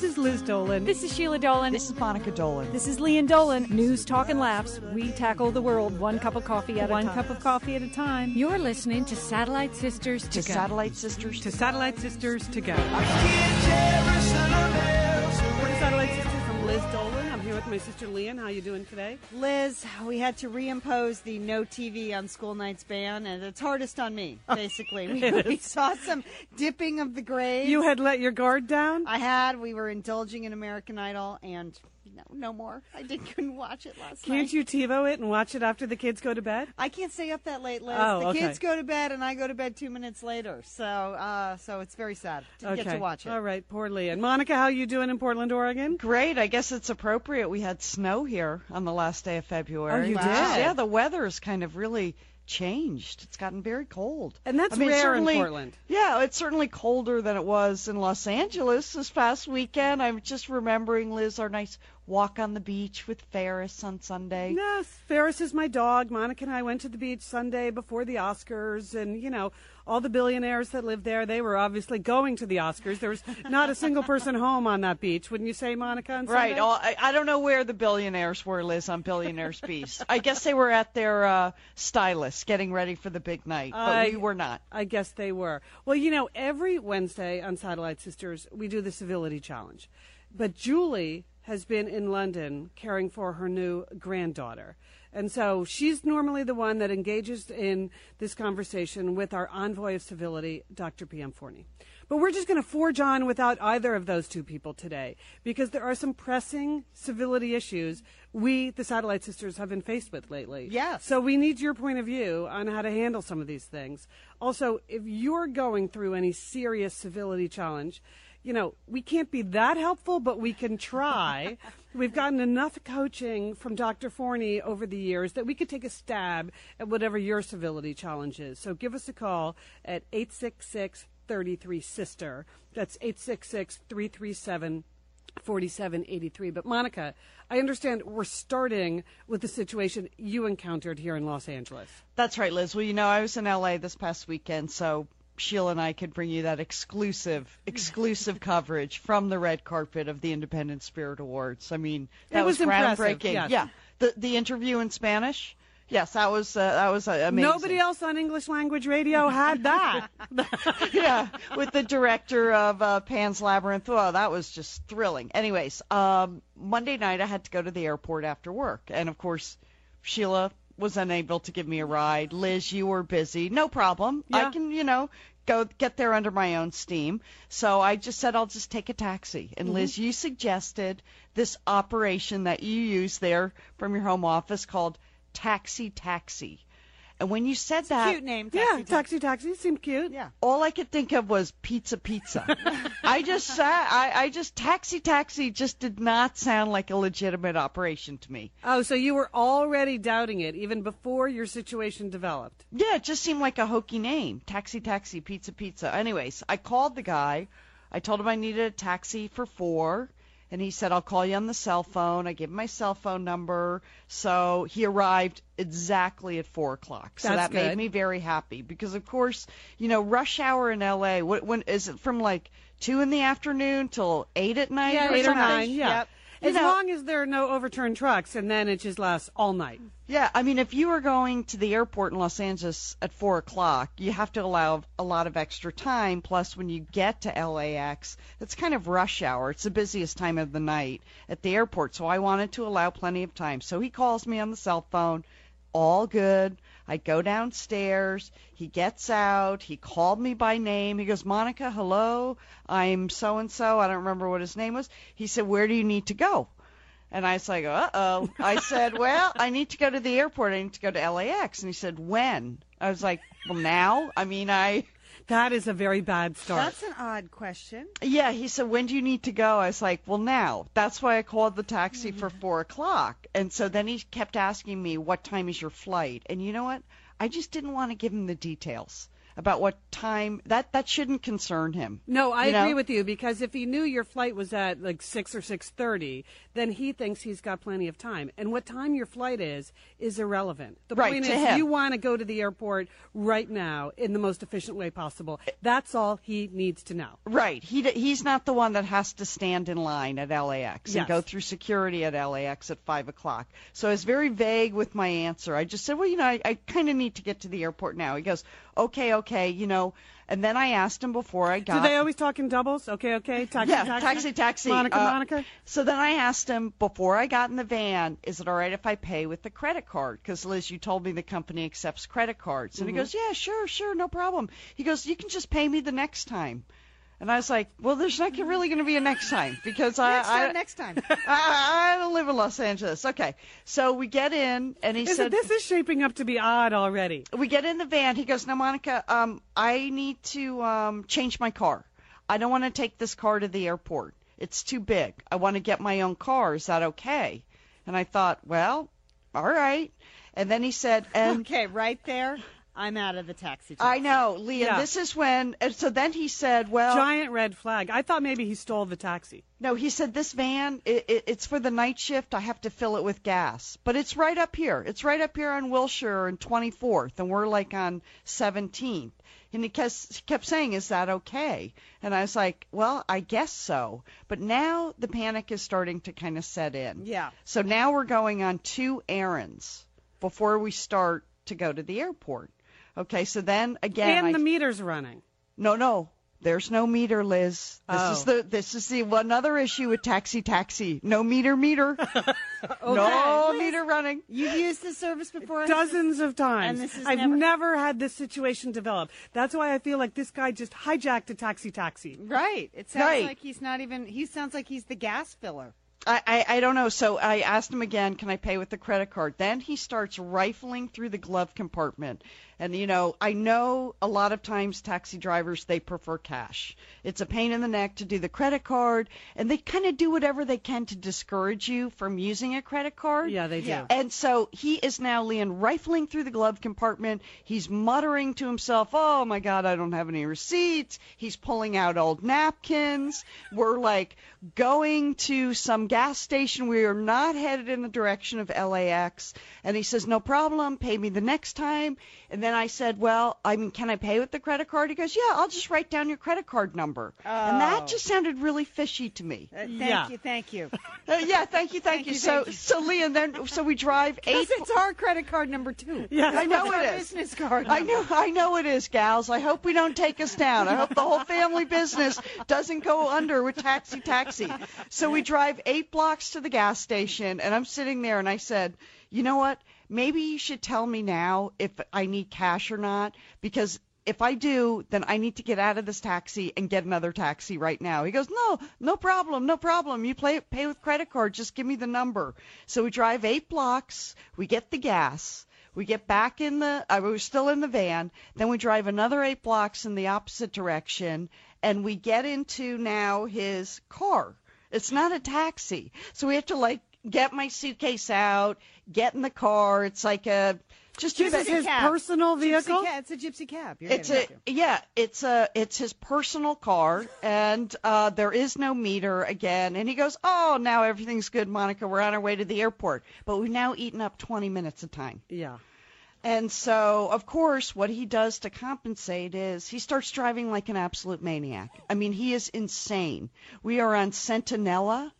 This is Liz Dolan. This is Sheila Dolan. This is Monica Dolan. This is Lian Dolan. News, talk, and laughs. We tackle the world one cup of coffee at one a time. One cup of coffee at a time. You're listening to Satellite Sisters to, to go. Satellite Sisters to Satellite Sisters to go. What is Satellite Sisters? I'm Liz Dolan. With my sister Lian. How you doing today? Liz, we had to reimpose the no TV on school nights ban, and it's hardest on me, basically. we, we saw some dipping of the grave. You had let your guard down? I had. We were indulging in American Idol, and no, no more. I did, couldn't watch it last night. can't you TiVo it and watch it after the kids go to bed? I can't stay up that late, Liz. Oh, the okay. kids go to bed, and I go to bed two minutes later. So, uh, so it's very sad. Didn't okay. get to watch it. All right, poor Lian. Monica, how you doing in Portland, Oregon? Great. I guess it's appropriate. We had snow here on the last day of February. Oh, you Wow. did? Yeah, the weather is kind of really changed. It's gotten very cold. And that's I mean, rare in Portland. Yeah, it's certainly colder than it was in Los Angeles this past weekend. I'm just remembering, Liz, our nice walk on the beach with Ferris on Sunday. Yes, Ferris is my dog. Monica and I went to the beach Sunday before the Oscars, and you know, all the billionaires that live there, they were obviously going to the Oscars. There was not a single person home on that beach, wouldn't you say, Monica? On Right. All, I, I don't know where the billionaires were, Liz, on Billionaires Beach. I guess they were at their uh, stylist getting ready for the big night, but I- we were not. I guess they were. Well, you know, every Wednesday on Satellite Sisters, we do the civility challenge. But Julie has been in London caring for her new granddaughter. And so she's normally the one that engages in this conversation with our envoy of civility, Dr. P.M. Forni. But we're just going to forge on without either of those two people today because there are some pressing civility issues we, the Satellite Sisters, have been faced with lately. Yes. So we need your point of view on how to handle some of these things. Also, if you're going through any serious civility challenge, you know, we can't be that helpful, but we can try. We've gotten enough coaching from Dr. Forni over the years that we could take a stab at whatever your civility challenge is. So give us a call at 866 33 Sister. That's 866 337 4783. But Monica, I understand we're starting with the situation you encountered here in Los Angeles. That's right, Liz. Well, you know, I was in LA this past weekend, so Sheila and I could bring you that exclusive, exclusive coverage from the red carpet of the Independent Spirit Awards. I mean, that It was impressive, groundbreaking. yes. Yeah, the the interview in Spanish. Yes, that was uh, that was uh, amazing. Nobody else on English language radio had that. yeah, with the director of uh, Pan's Labyrinth. Oh, that was just thrilling. Anyways, um, Monday night I had to go to the airport after work, and of course, Sheila was unable to give me a ride. Liz, you were busy. No problem. Yeah. I can, you know, go get there under my own steam. So I just said I'll just take a taxi. And mm-hmm. Liz, you suggested this operation that you use there from your home office called Taxi Taxi. And when you said that, Cute name. yeah, Taxi taxi, taxi seemed cute. Yeah. all I could think of was pizza pizza. I just sat I, I just taxi taxi just did not sound like a legitimate operation to me. Oh, so you were already doubting it even before your situation developed. Yeah, it just seemed like a hokey name. Taxi taxi pizza pizza. Anyways, I called the guy. I told him I needed a taxi for 4 and he said I'll call you on the cell phone. I gave him my cell phone number. So he arrived exactly at four o'clock. So That's that made me very happy because of course, you know, rush hour in LA, what when is it from like two in the afternoon till eight at night? Yeah, or Eight or nine, yeah. Yep. As know- long as there are no overturned trucks, and then it just lasts all night. Yeah, I mean, if you are going to the airport in Los Angeles at four o'clock, you have to allow a lot of extra time. Plus, when you get to LAX, it's kind of rush hour. It's the busiest time of the night at the airport, so I wanted to allow plenty of time. So he calls me on the cell phone. All good. I go downstairs. He gets out. He called me by name. He goes, Monica, hello. I'm so and so. I don't remember what his name was. He said, Where do you need to go? And I was like, uh oh. I said, well, I need to go to the airport. I need to go to LAX. And he said, when? I was like, well, now? I mean, I. That is a very bad start. That's an odd question. Yeah, he said, when do you need to go? I was like, well, now. That's why I called the taxi for mm-hmm. four o'clock. And so then he kept asking me, what time is your flight? And you know what? I just didn't want to give him the details about what time. That that shouldn't concern him. No, I You know? agree with you because if he knew your flight was at like six or six thirty, then he thinks he's got plenty of time. And what time your flight is is irrelevant. The Right, point is, him. you want to go to the airport right now in the most efficient way possible. That's all he needs to know. Right. He he's not the one that has to stand in line at LAX Yes. and go through security at LAX at five o'clock. So I was very vague with my answer. I just said, well, you know, I, I kind of need to get to the airport now. He goes, okay, okay, you know. And then I asked him before I got. Do they always talk in doubles? Okay, okay. Taxi, yeah, taxi, taxi, taxi. Monica, Uh, Monica. So then I asked him before I got in the van, is it all right if I pay with the credit card? Because Liz, you told me the company accepts credit cards. And he goes, yeah, sure, sure, no problem. He goes, you can just pay me the next time. And I was like, well, there's not really going to be a next time because I, Next I, time, next time. I, I don't live in Los Angeles. Okay, so we get in, and he Is said, it, this is shaping up to be odd already. we get in the van. He goes, "Now, Monica, um, I need to um, change my car. I don't want to take this car to the airport. It's too big. I want to get my own car. Is that okay?" And I thought, well, all right. And then he said, and okay, right there, I'm out of the taxi. I know, Lee. Yeah. This is when. And so then he said, well, Giant red flag. I thought maybe he stole the taxi. No, he said this van, it, it, it's for the night shift. I have to fill it with gas. But it's right up here. It's right up here on Wilshire and 24th, and we're like on 17th. And he kept saying, Is that okay? And I was like, Well, I guess so. But now the panic is starting to kind of set in. Yeah. So now we're going on two errands before we start to go to the airport. Okay, so then again, and I, the meter's running. no, no. There's no meter, Liz. This is Oh. the this is the another issue with taxi taxi. No meter meter. Oh, No meter running. You've used the service before. Dozens of times. And this I've never- never... had this situation develop. That's why I feel like this guy just hijacked a taxi taxi. Right. It sounds Right. like he's not even. He sounds like he's the gas filler. I, I I don't know. So I asked him again, can I pay with the credit card? Then he starts rifling through the glove compartment. And you know, I know a lot of times taxi drivers they prefer cash. It's a pain in the neck to do the credit card, and they kind of do whatever they can to discourage you from using a credit card. Yeah, they do. Yeah. And so he is now, Lian, rifling through the glove compartment. He's muttering to himself, Oh my God, I don't have any receipts. He's pulling out old napkins. We're like going to some gas station. We are not headed in the direction of LAX. And he says, No problem. Pay me the next time. And then I said, Well, I mean, can I pay with the credit card? He goes, Yeah, I'll just write down your credit card number. Oh. And Oh. that just sounded really fishy to me. Uh, thank Yeah. you. Thank you. Uh, yeah, thank you, thank, Thank you. you, So, thank you. so Lian, then, so we drive eight. It's our credit card number two. Yeah. I know It's our it is. business card. I know, I know it is, gals. I hope we don't take us down. I hope the whole family business doesn't go under with taxi, taxi. So we drive eight blocks to the gas station, and I'm sitting there, and I said, you know what? Maybe you should tell me now if I need cash or not, because if I do, then I need to get out of this taxi and get another taxi right now. He goes, no, no problem, no problem. You play, pay with credit card. Just give me the number. So we drive eight blocks. We get the gas. We get back in the, uh, I was still in the van. Then we drive another eight blocks in the opposite direction, and we get into now his car. It's not a taxi, so we have to like get my suitcase out, get in the car. It's like a just This is his cab. personal vehicle? Gypsy. It's a gypsy cab. You're it's a yeah, it's a it's his personal car, and uh, there is no meter again. And he goes, "Oh, now everything's good, Monica. We're on our way to the airport." But we've now eaten up 20 minutes of time. Yeah. And so, of course, what he does to compensate is he starts driving like an absolute maniac. I mean, he is insane. We are on Centinela,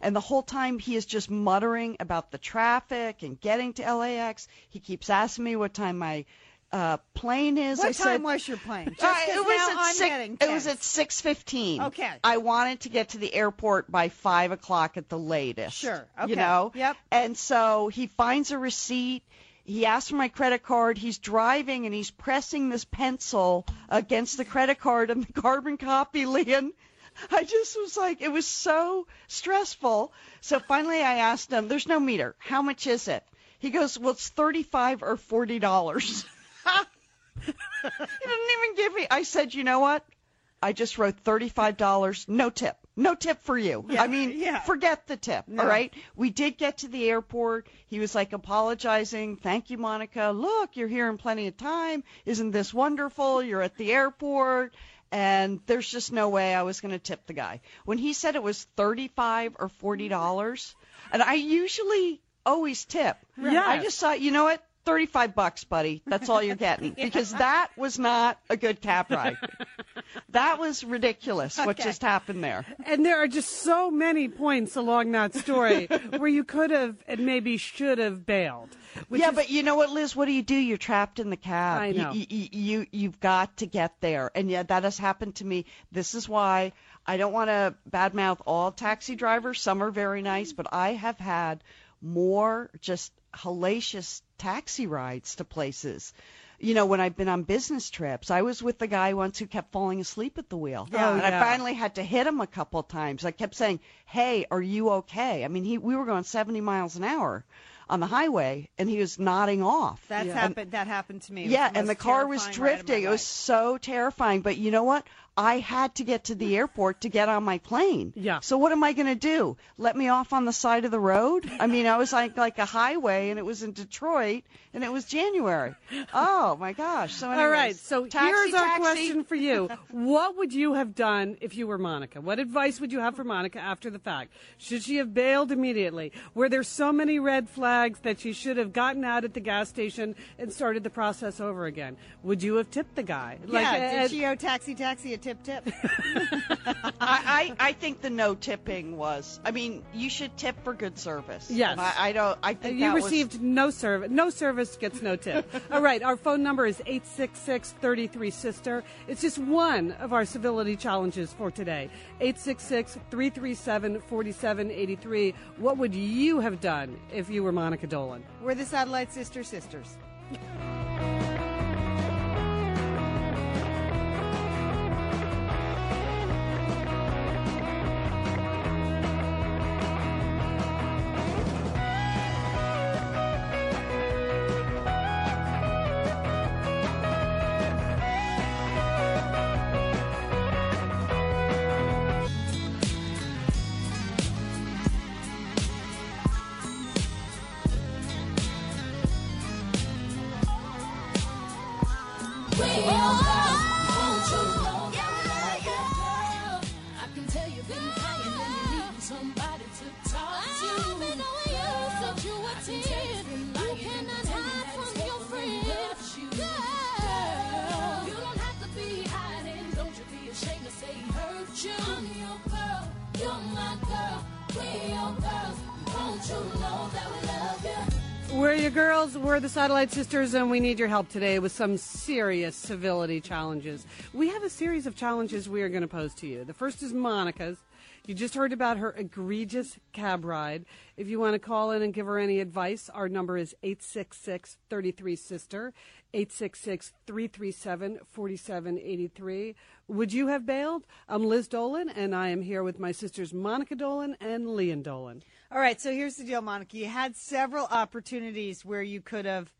and the whole time he is just muttering about the traffic and getting to LAX. He keeps asking me what time my uh, plane is. What I time said, was your plane? Just uh, it was at I'm six. It was at six fifteen. Okay. I wanted to get to the airport by five o'clock at the latest. Sure. Okay. You know. Yep. And so he finds a receipt. He asks for my credit card. He's driving and he's pressing this pencil against the credit card and the carbon copy, Lian. I just was like, it was so stressful. So finally I asked him, there's no meter. How much is it? He goes, well, it's 35 or $40. he didn't even give me. I said, you know what? I just wrote thirty-five dollars, no tip, no tip for you. I mean, yeah. forget the tip. No. All right. We did get to the airport. He was like apologizing. Thank you, Monica. Look, you're here in plenty of time. Isn't this wonderful? You're at the airport. And there's just no way I was going to tip the guy. When he said it was 35 or $40, and I usually always tip. Yes. I just thought, you know what? 35 bucks, buddy. That's all you're getting. Because that was not a good cab ride. that was ridiculous what Okay. just happened there. And there are just so many points along that story where you could have and maybe should have bailed. yeah, is- but you know what, Liz? What do you do? You're trapped in the cab. I know. You, you, you you've got to get there, and yeah, that has happened to me. This is why I don't want to badmouth all taxi drivers. Some are very nice, but I have had more just hellacious taxi rides to places. You know, when I've been on business trips, I was with the guy once who kept falling asleep at the wheel. Oh, yeah. and Oh, yeah. I finally had to hit him a couple times. I kept saying, "Hey, are you okay?" I mean, he we were going 70 miles an hour on the highway, and he was nodding off. That's Yeah. happened. That happened to me. Yeah, and the car was terrifying ride of my drifting. It was so terrifying. But you know what? I had to get to the airport to get on my plane. Yeah. So what am I going to do? Let me off on the side of the road? I mean, I was like like a highway, and it was in Detroit, and it was January. Oh my gosh! So anyways, All right, so taxi, here's our taxi. question for you. What would you have done if you were Monica? What advice would you have for Monica after the fact? Should she have bailed immediately? Were there so many red flags that she should have gotten out at the gas station and started the process over again? Would you have tipped the guy? yeah, uh, did she owe taxi taxi a tip tip? I, I I think the no tipping was. I mean, you should tip for good service. Yes. I, I don't. I think You that was- received no service. No service gets no tip. All right, our phone number is 866-33 sister. It's just one of our civility challenges for today. 866-337-4783. What would you have done if you were Monica Dolan? We're the Satellite Sister Sisters. Satellite Sisters, and we need your help today with some serious civility challenges. We have a series of challenges we are going to pose to you. The first is Monica's. You just heard about her egregious cab ride. If you want to call in and give her any advice, our number is 866 33 Sister, 866 337 4783. Would you have bailed? I'm Liz Dolan, and I am here with my sisters Monica Dolan and Lian Dolan. All right, so here's the deal, Monica. You had several opportunities where you could have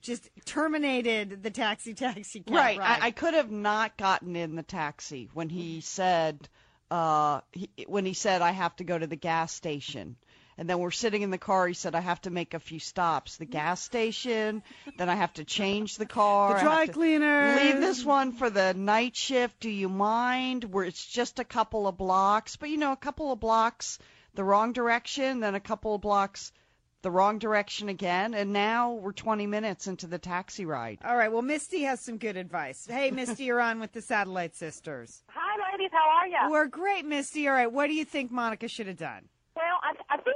just terminated the taxi taxi cab Right. ride. I, I could have not gotten in the taxi when he said, uh, he, when he said I have to go to the gas station. And then we're sitting in the car. He said I have to make a few stops. The gas station. then I have to change the car. The dry cleaner. Leave this one for the night shift. Do you mind? Where it's just a couple of blocks, but you know, a couple of blocks the wrong direction, then a couple of blocks the wrong direction again, and now we're 20 minutes into the taxi ride. All right, well, Misty has some good advice. Hey, Misty, you're on with the Satellite Sisters. Hi, ladies. How are you? We're great, Misty. All right, what do you think Monica should have done? Well, I, I think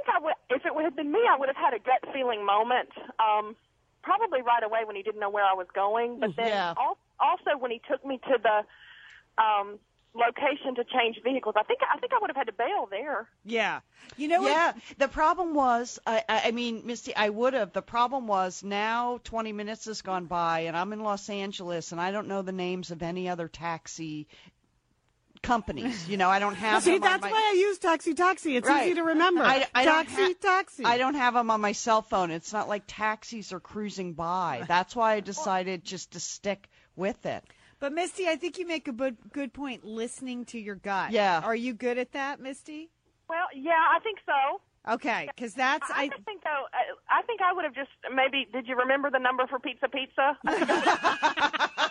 I would. If it would have been me, I would have had a gut feeling moment. Um, probably right away when he didn't know where I was going, but then Yeah. al- also when he took me to the um, location to change vehicles. I think I think I would have had to bail there. Yeah. You know what? Yeah, the problem was, I, I I mean, Misty, I would have. The problem was now 20 minutes has gone by, and I'm in Los Angeles, and I don't know the names of any other taxi companies. You know, I don't have. See, them on that's my- why I use taxi taxi. It's Right. easy to remember. I, I don't taxi ha- taxi. I don't have them on my cell phone. It's not like taxis are cruising by. That's why I decided just to stick with it. But Misty, I think you make a good good point. Listening to your gut. Yeah. Are you good at that, Misty? Well, yeah, I think so. Okay, because that's I, I. just think though. I, I think I would have just maybe. Did you remember the number for Pizza Pizza?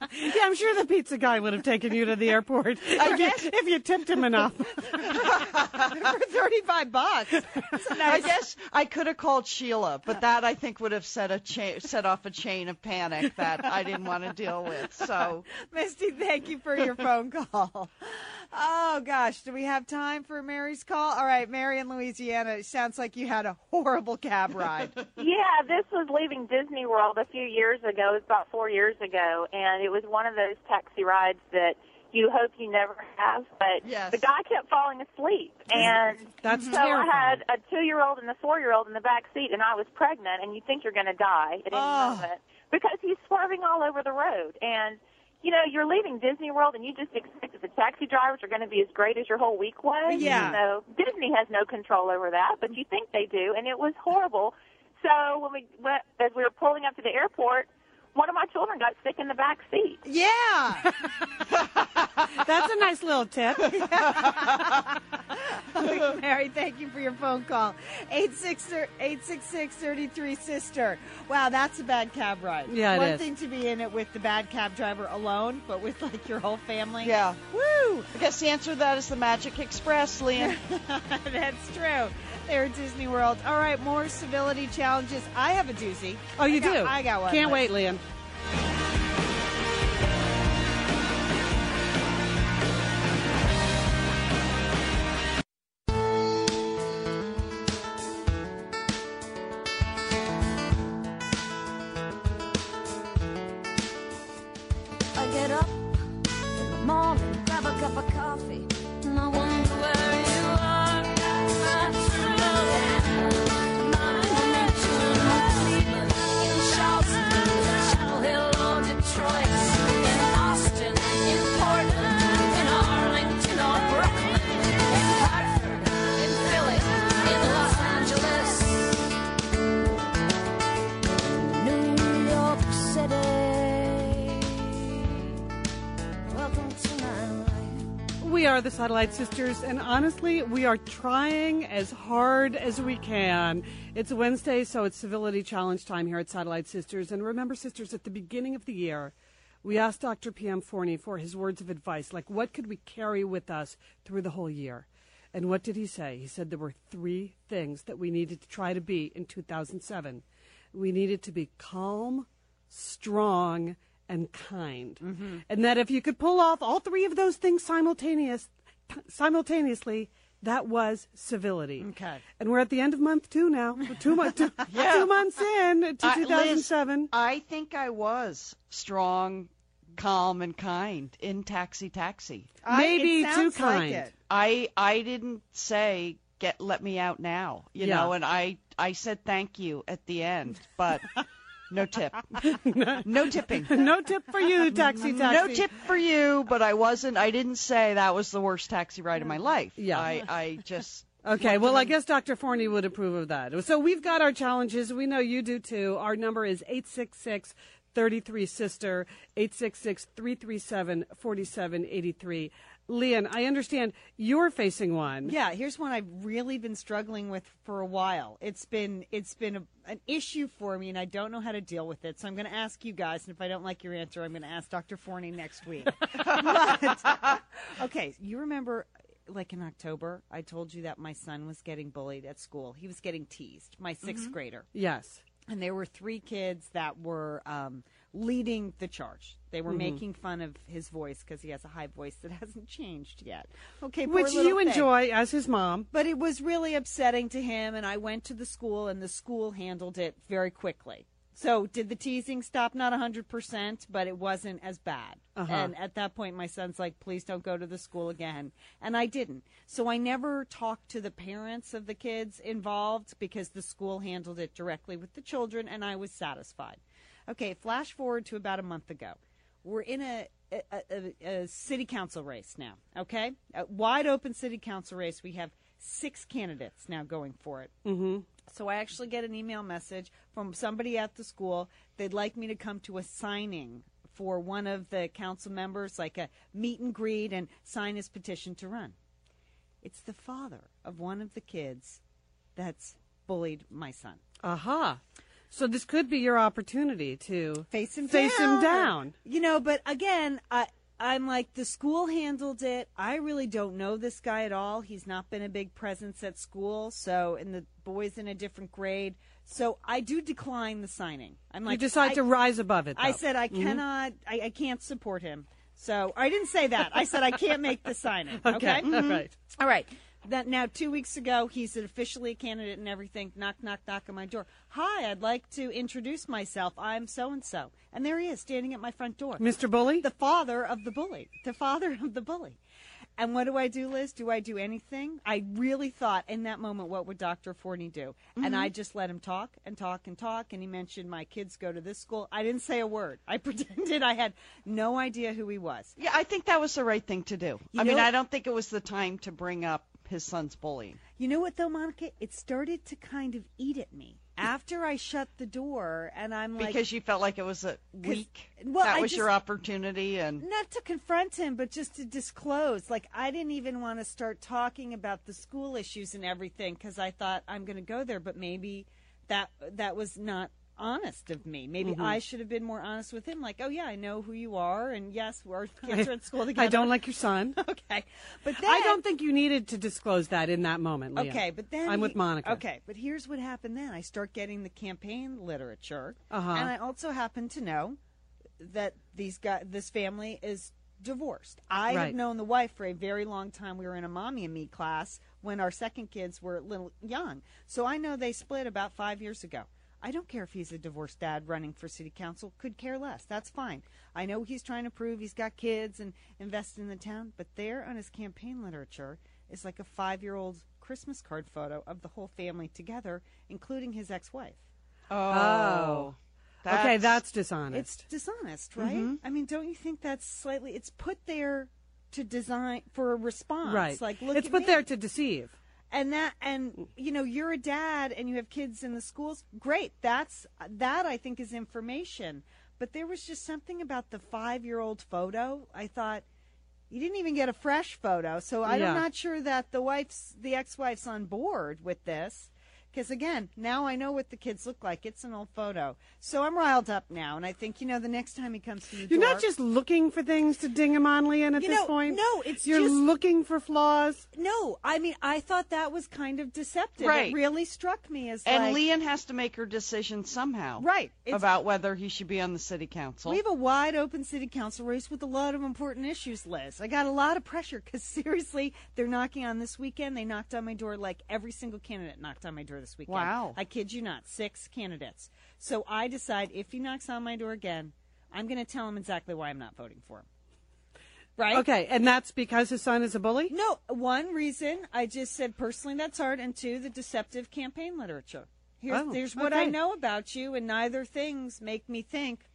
Yeah, I'm sure the pizza guy would have taken you to the airport if, you, if you tipped him enough. for thirty-five bucks. I guess I could have called Sheila, but that I think would have set a cha- set off a chain of panic that I didn't want to deal with. So Misty, thank you for your phone call. Oh gosh, do we have time for Mary's call? All right, Mary in Louisiana. It sounds like you had a horrible cab ride. Yeah, this was leaving Disney World a few years ago. It was about four years ago, and it was one of those taxi rides that you hope you never have. But Yes. the guy kept falling asleep, and That's so terrifying. I had a two-year-old and a four-year-old in the back seat, and I was pregnant, and you think you're going to die at any Oh. moment because he's swerving all over the road, and you know you're leaving Disney World, and you just expect that the taxi drivers are going to be as great as your whole week was. Yeah. So Disney has no control over that, but you think they do, and it was horrible. So when we went, as we were pulling up to the airport, one of my children got sick in the back seat. Yeah. That's a nice little tip. Mary, thank you for your phone call. 866-33 sister. Wow, that's a bad cab ride. Yeah, it One is. thing to be in it with the bad cab driver alone, but with like your whole family. yeah, Woo! I guess the answer to that is the Magic Express, Lian. That's true. There at Disney World. All right, more civility challenges. I have a doozy. Oh, you I got- do? I got one. Can't wait, Lian. Satellite Sisters, and honestly, we are trying as hard as we can. It's Wednesday, so it's Civility Challenge time here at Satellite Sisters. And remember, sisters, at the beginning of the year, we asked Dr. P.M. Forni for his words of advice, like what could we carry with us through the whole year? And what did he say? He said there were three things that we needed to try to be in 2007. We needed to be calm, strong, and kind. Mm-hmm. And that if you could pull off all three of those things simultaneous, simultaneously, that was civility. Okay. And we're at the end of month two now. We're two, months, two, two months in to Uh, Liz, 2007. I think I was strong, calm, and kind in Taxi Taxi. I- Maybe it too sounds like kind. it. I I didn't say get let me out now, you Yeah. know, and I I said thank you at the end, but no tip, no tipping. no tip for you, taxi taxi. No tip for you, but I wasn't. I didn't say that was the worst taxi ride of my life. Yeah. I, I just. Okay, well, I guess Dr. Forni would approve of that. So we've got our challenges. We know you do too. Our number is 866 33 Sister, 866 337 4783. Lian, I understand you're facing one. Yeah, here's one I've really been struggling with for a while. It's been it's been a, an issue for me, and I don't know how to deal with it. So I'm going to ask you guys, and if I don't like your answer, I'm going to ask Dr. Forni next week. But- okay, you remember, like in October, I told you that my son was getting bullied at school. He was getting teased. My 6th grader Yes. and there were three kids that were um, leading the charge. They Mm-hmm. were making fun of his voice because he has a high voice that hasn't changed yet. Okay, Which you thing. enjoy as his mom. But it was really upsetting to him, and I went to the school, and the school handled it very quickly. So, did the teasing stop? Not 100%, but it wasn't as bad. Uh-huh. And at that point, my son's like, please don't go to the school again. And I didn't. So, I never talked to the parents of the kids involved because the school handled it directly with the children, and I was satisfied. Okay, flash forward to about a month ago. We're in a, a, a, a city council race now, okay? A wide open city council race. We have six candidates now going for it. Mm-hmm. So I actually get an email message from somebody at the school. They'd like me to come to a signing for one of the council members, like a meet and greet, and sign his petition to run. It's the father of one of the kids that's bullied my son. Aha. So this could be your opportunity to face him face down. him down. You know, but again, I I'm like the school handled it. I really don't know this guy at all. He's not been a big presence at school, so and the boys in a different grade. So I do decline the signing. I'm like you decide I- to rise above it. I said I Mhm. cannot. I, I can't support him. So I didn't say that. I said I can't make the signing. Okay. Okay, all right. All right. That now two weeks ago he's officially a candidate and everything. Knock knock knock on my door. Hi, I'd like to introduce myself. I'm so and so, and there he is standing at my front door. Mr. Bully, the father of the bully, the father of the bully. And what do I do, Liz? Do I do anything? I really thought in that moment, what would Dr. Forni do? And Mhm. I just let him talk and talk and talk. And he mentioned my kids go to this school. I didn't say a word. I pretended I had no idea who he was. Yeah, I think that was the right thing to do. You I mean, know- I don't think it was the time to bring up his son's bullying. You know what, though, Monica? It started to kind of eat at me after I shut the door, and I'm like, because you felt like it was a week. well, that I was your opportunity, and not to confront him, but just to disclose. Like, I didn't even want to start talking about the school issues and everything because I thought I'm going to go there, but maybe that that was not honest of me. Maybe Mhm. I should have been more honest with him. Like, oh yeah, I know who you are, and yes, our kids are at school together. I don't like your son. okay, but then, I don't think you needed to disclose that in that moment. Leah. Okay, but then I'm he- with Monica. Okay, but here's what happened then. I start getting the campaign literature, Uh-huh. and I also happen to know that these guys, this family is divorced. I Right. have known the wife for a very long time. We were in a mommy and me class when our second kids were little young, so I know they split about five years ago. I don't care if he's a divorced dad running for city council. Could care less. That's fine. I know he's trying to prove he's got kids and invest in the town, but there on his campaign literature is like a five-year-old Christmas card photo of the whole family together, including his ex-wife. Oh. okay, that's dishonest. It's dishonest, right? Mhm. I mean, don't you think that's slightly? It's put there to design for a response. right. Like, look it's at put me. there to deceive. And that and you know you're a dad and you have kids in the schools. Great. That's that i think is information. But there was just something about the five year old photo. I thought you didn't even get a fresh photo. So i'm Yeah. not sure that the wife's the ex-wife's on board with this because again now i know what the kids look like it's an old photo so i'm riled up now and i think you know the next time he comes to the You're door not just looking for things to ding him on, Lian, at You this know, point. no, it's You're just- looking for flaws. no i mean i thought that was kind of deceptive Right. it really struck me as and like, Lian has to make her decision somehow, Right. About whether he should be on the city council. We have a wide open city council race with a lot of important issues, Liz. I got a lot of pressure because seriously, they're knocking on this weekend. They knocked on my door like every single candidate knocked on my door this weekend. Wow. I kid you not, six candidates. So I decide if he knocks on my door again, I'm going to tell him exactly why I'm not voting for him. Right? Okay, and that's because his son is a bully? No, one reason I just said personally that's hard, and two, the deceptive campaign literature. Here's, Oh, here's what I know about you, and neither things make me think,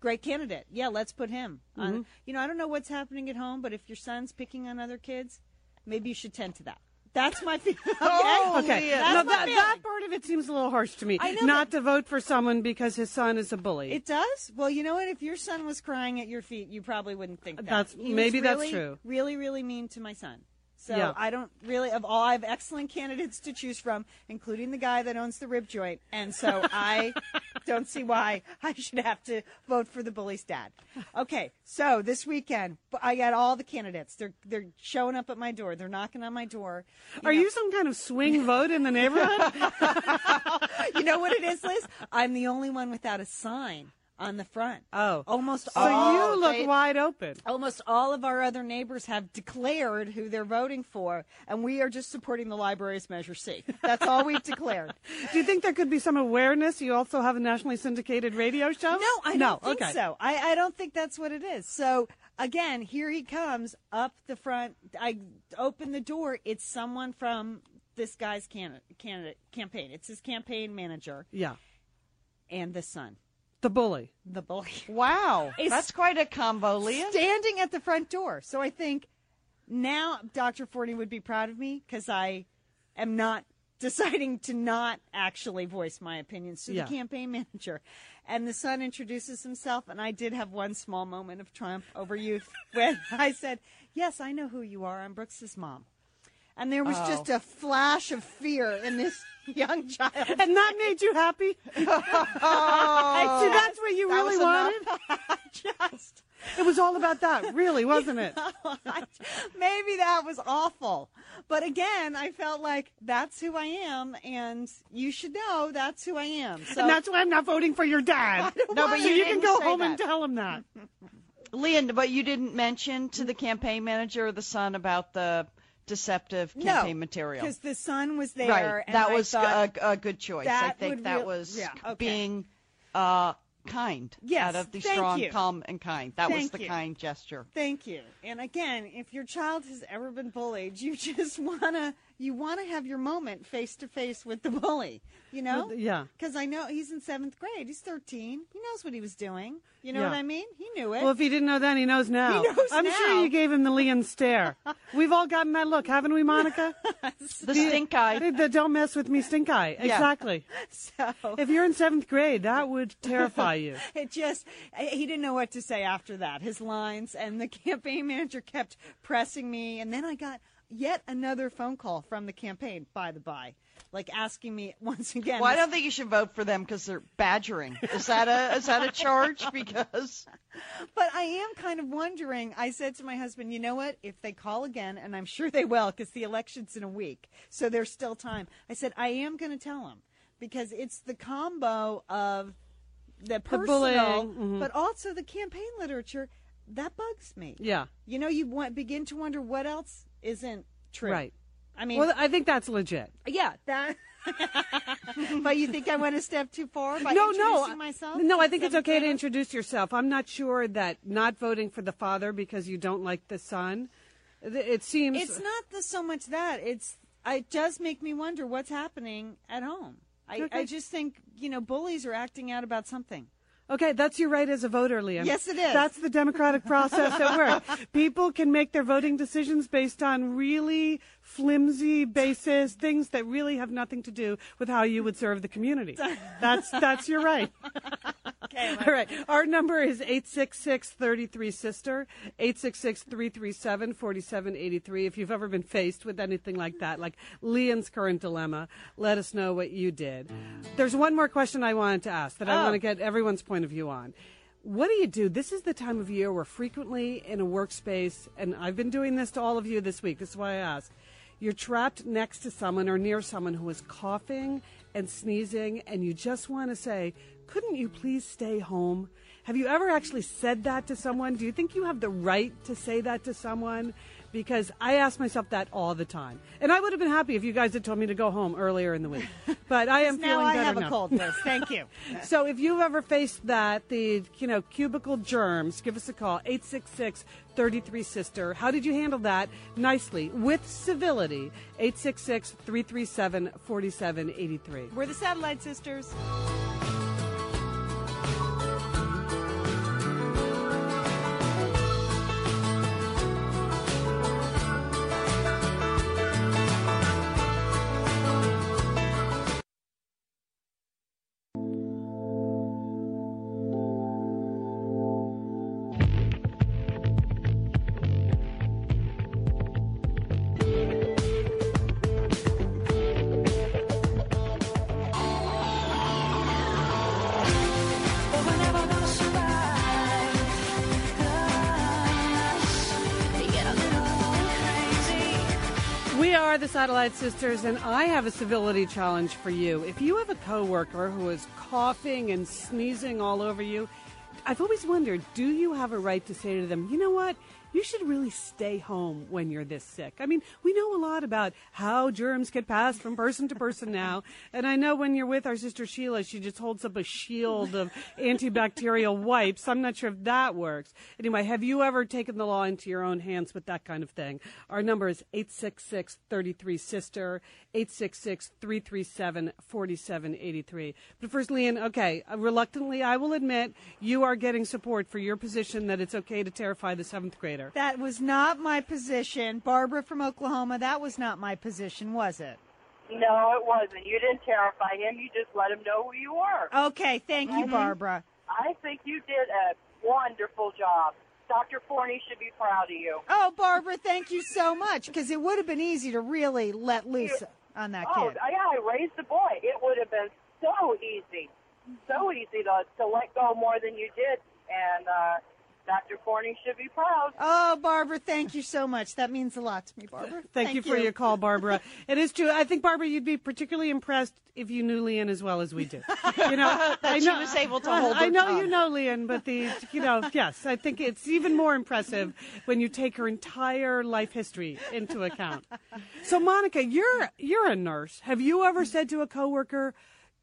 great candidate. Yeah, let's put him. on. Mhm. You know, I don't know what's happening at home, but if your son's picking on other kids, maybe you should tend to that. That's my feeling. Oh, Okay, no, that, that part of it seems a little harsh to me. I know, Not to vote for someone because his son is a bully. It does. Well, you know what? If your son was crying at your feet, you probably wouldn't think that. That's- He maybe that's true. Really, really mean to my son. So Yeah. I don't really of all I have excellent candidates to choose from, including the guy that owns the rib joint, and so I don't see why I should have to vote for the bully's dad. Okay, so this weekend I got all the candidates. They're they're showing up at my door. They're knocking on my door. Are know- you some kind of swing vote in the neighborhood? you know what it is, Liz? I'm the only one without a sign on the front. Oh. Almost So all you look they- wide open. Almost all of our other neighbors have declared who they're voting for, and we are just supporting the library's Measure C. That's all we've declared. Do you think there could be some awareness? You also have a nationally syndicated radio show? No, I no. don't think okay. so. I, I don't think that's what it is. So again, here he comes up the front. I open the door. It's someone from this guy's candidate, candidate campaign. It's his campaign manager Yeah. and the son, The bully. the bully. wow, It's- that's quite a combo, Lian. standing at the front door. So I think now Dr. Forni would be proud of me because I am not deciding to not actually voice my opinions to Yeah. the campaign manager. And the son introduces himself, and I did have one small moment of triumph over youth when I said, Yes, I know who you are. I'm Brooks's mom. And there was Oh. just a flash of fear in this young child. And that made you happy? See, that's what you That really wanted? just It was all about that, really, wasn't it? maybe that was awful. But again, I felt like that's who I am, and you should know that's who I am. So and that's why I'm not voting for your dad. No, but so you you can go say home and tell him that. Lian, but you didn't mention to the campaign manager or the son about the deceptive no, campaign material. because the son was there. right. That I was a, a good choice. I think that real- was yeah, okay. being uh, kind Yes, out of the thank strong, you. calm, and kind. That was the you. kind gesture. Thank you. And again, if your child has ever been bullied, you just wanna you wanna have your moment face to face with the bully. You know? Well, yeah. Because I know he's in seventh grade. He's thirteen. He knows what he was doing. You know Yeah. what I mean? He knew it. Well, if he didn't know then, he knows now. He knows I'm now. sure you gave him the Lian stare. We've all gotten that look, haven't we, Monica? The stink eye. The, the don't mess with me stink eye. Exactly. so If you're in seventh grade, that would terrify you. it just he didn't know what to say after that. His lines and the campaign manager kept pressing me, and then I got yet another phone call from the campaign. By the by, like asking me once again. Well, I don't think you should vote for them because they're badgering. Is that a is that a charge? Because But I am kind of wondering. I said to my husband, you know what? If they call again, and I'm sure they will, because the election's in a week, so there's still time. I said I am going to tell them because it's the combo of the personal, bullying, mhm. but also the campaign literature that bugs me. Yeah. You know, you want, begin to wonder what else isn't true. Right. I mean, Well, I think that's legit. yeah, that. but you think I went a step too far by no, introducing no, myself? no. I think it's okay to introduce yourself. I'm not sure that not voting for the father because you don't like the son. It seems It's not the, so much that it's it does make me wonder what's happening at home. I, Okay. I just think you know bullies are acting out about something. Okay, that's your right as a voter, Lian. Yes, it is. That's the democratic process at work. People can make their voting decisions based on really flimsy basis, things that really have nothing to do with how you would serve the community. That's that's your right. Okay, All right. Our number is 866-33-SISTER, 866-337-4783. If you've ever been faced with anything like that, like Lian's current dilemma, let us know what you did. There's one more question I wanted to ask that I Oh. want to get everyone's point of view on. What do you do? This is the time of year where frequently in a workspace, and I've been doing this to all of you this week. This is why I ask. You're trapped next to someone or near someone who is coughing and sneezing, and you just want to say, Couldn't you please stay home? Have you ever actually said that to someone? Do you think you have the right to say that to someone? Because I ask myself that all the time. And I would have been happy if you guys had told me to go home earlier in the week. But I am now feeling I better have now. a cold. Liz. Thank you. So if you've ever faced that, the you know cubicle germs, give us a call 866-33-SISTER. How did you handle that? Nicely, with civility. 866-337-4783. We're the Satellite Sisters. Satellite Sisters, and I have a civility challenge for you. If you have a coworker who is coughing and sneezing all over you, I've always wondered, do you have a right to say to them, you know what? You should really stay home when you're this sick. I mean, we know a lot about how germs get passed from person to person now. And I know when you're with our sister Sheila, she just holds up a shield of antibacterial wipes. I'm not sure if that works. Anyway, have you ever taken the law into your own hands with that kind of thing? Our number is 866-33-SISTER, 866-337-4783. But first, Lian, okay, uh, reluctantly, I will admit you are getting support for your position that it's okay to terrify the seventh grader. That was not my position. Barbara from Oklahoma, that was not my position, was it? No, it wasn't. You didn't terrify him. You just let him know who you were. Okay, thank you, Mhm. Barbara. I think you did a wonderful job. Dr. Forni should be proud of you. Oh, Barbara, thank you so much because it would have been easy to really let loose on that oh, kid. yeah, I raised the boy. It would have been so easy, so easy to to let go more than you did, and uh, Dr. Forni should be proud. Oh, Barbara, thank you so much. That means a lot to me, Barbara. Thank, you for your call, Barbara. it is true. I think Barbara, you'd be particularly impressed if you knew Lian as well as we do. You know, That I she know, was able to hold I know tongue. you know Lian, but the you know, yes, I think it's even more impressive when you take her entire life history into account. So, Monica, you're you're a nurse. Have you ever said to a coworker?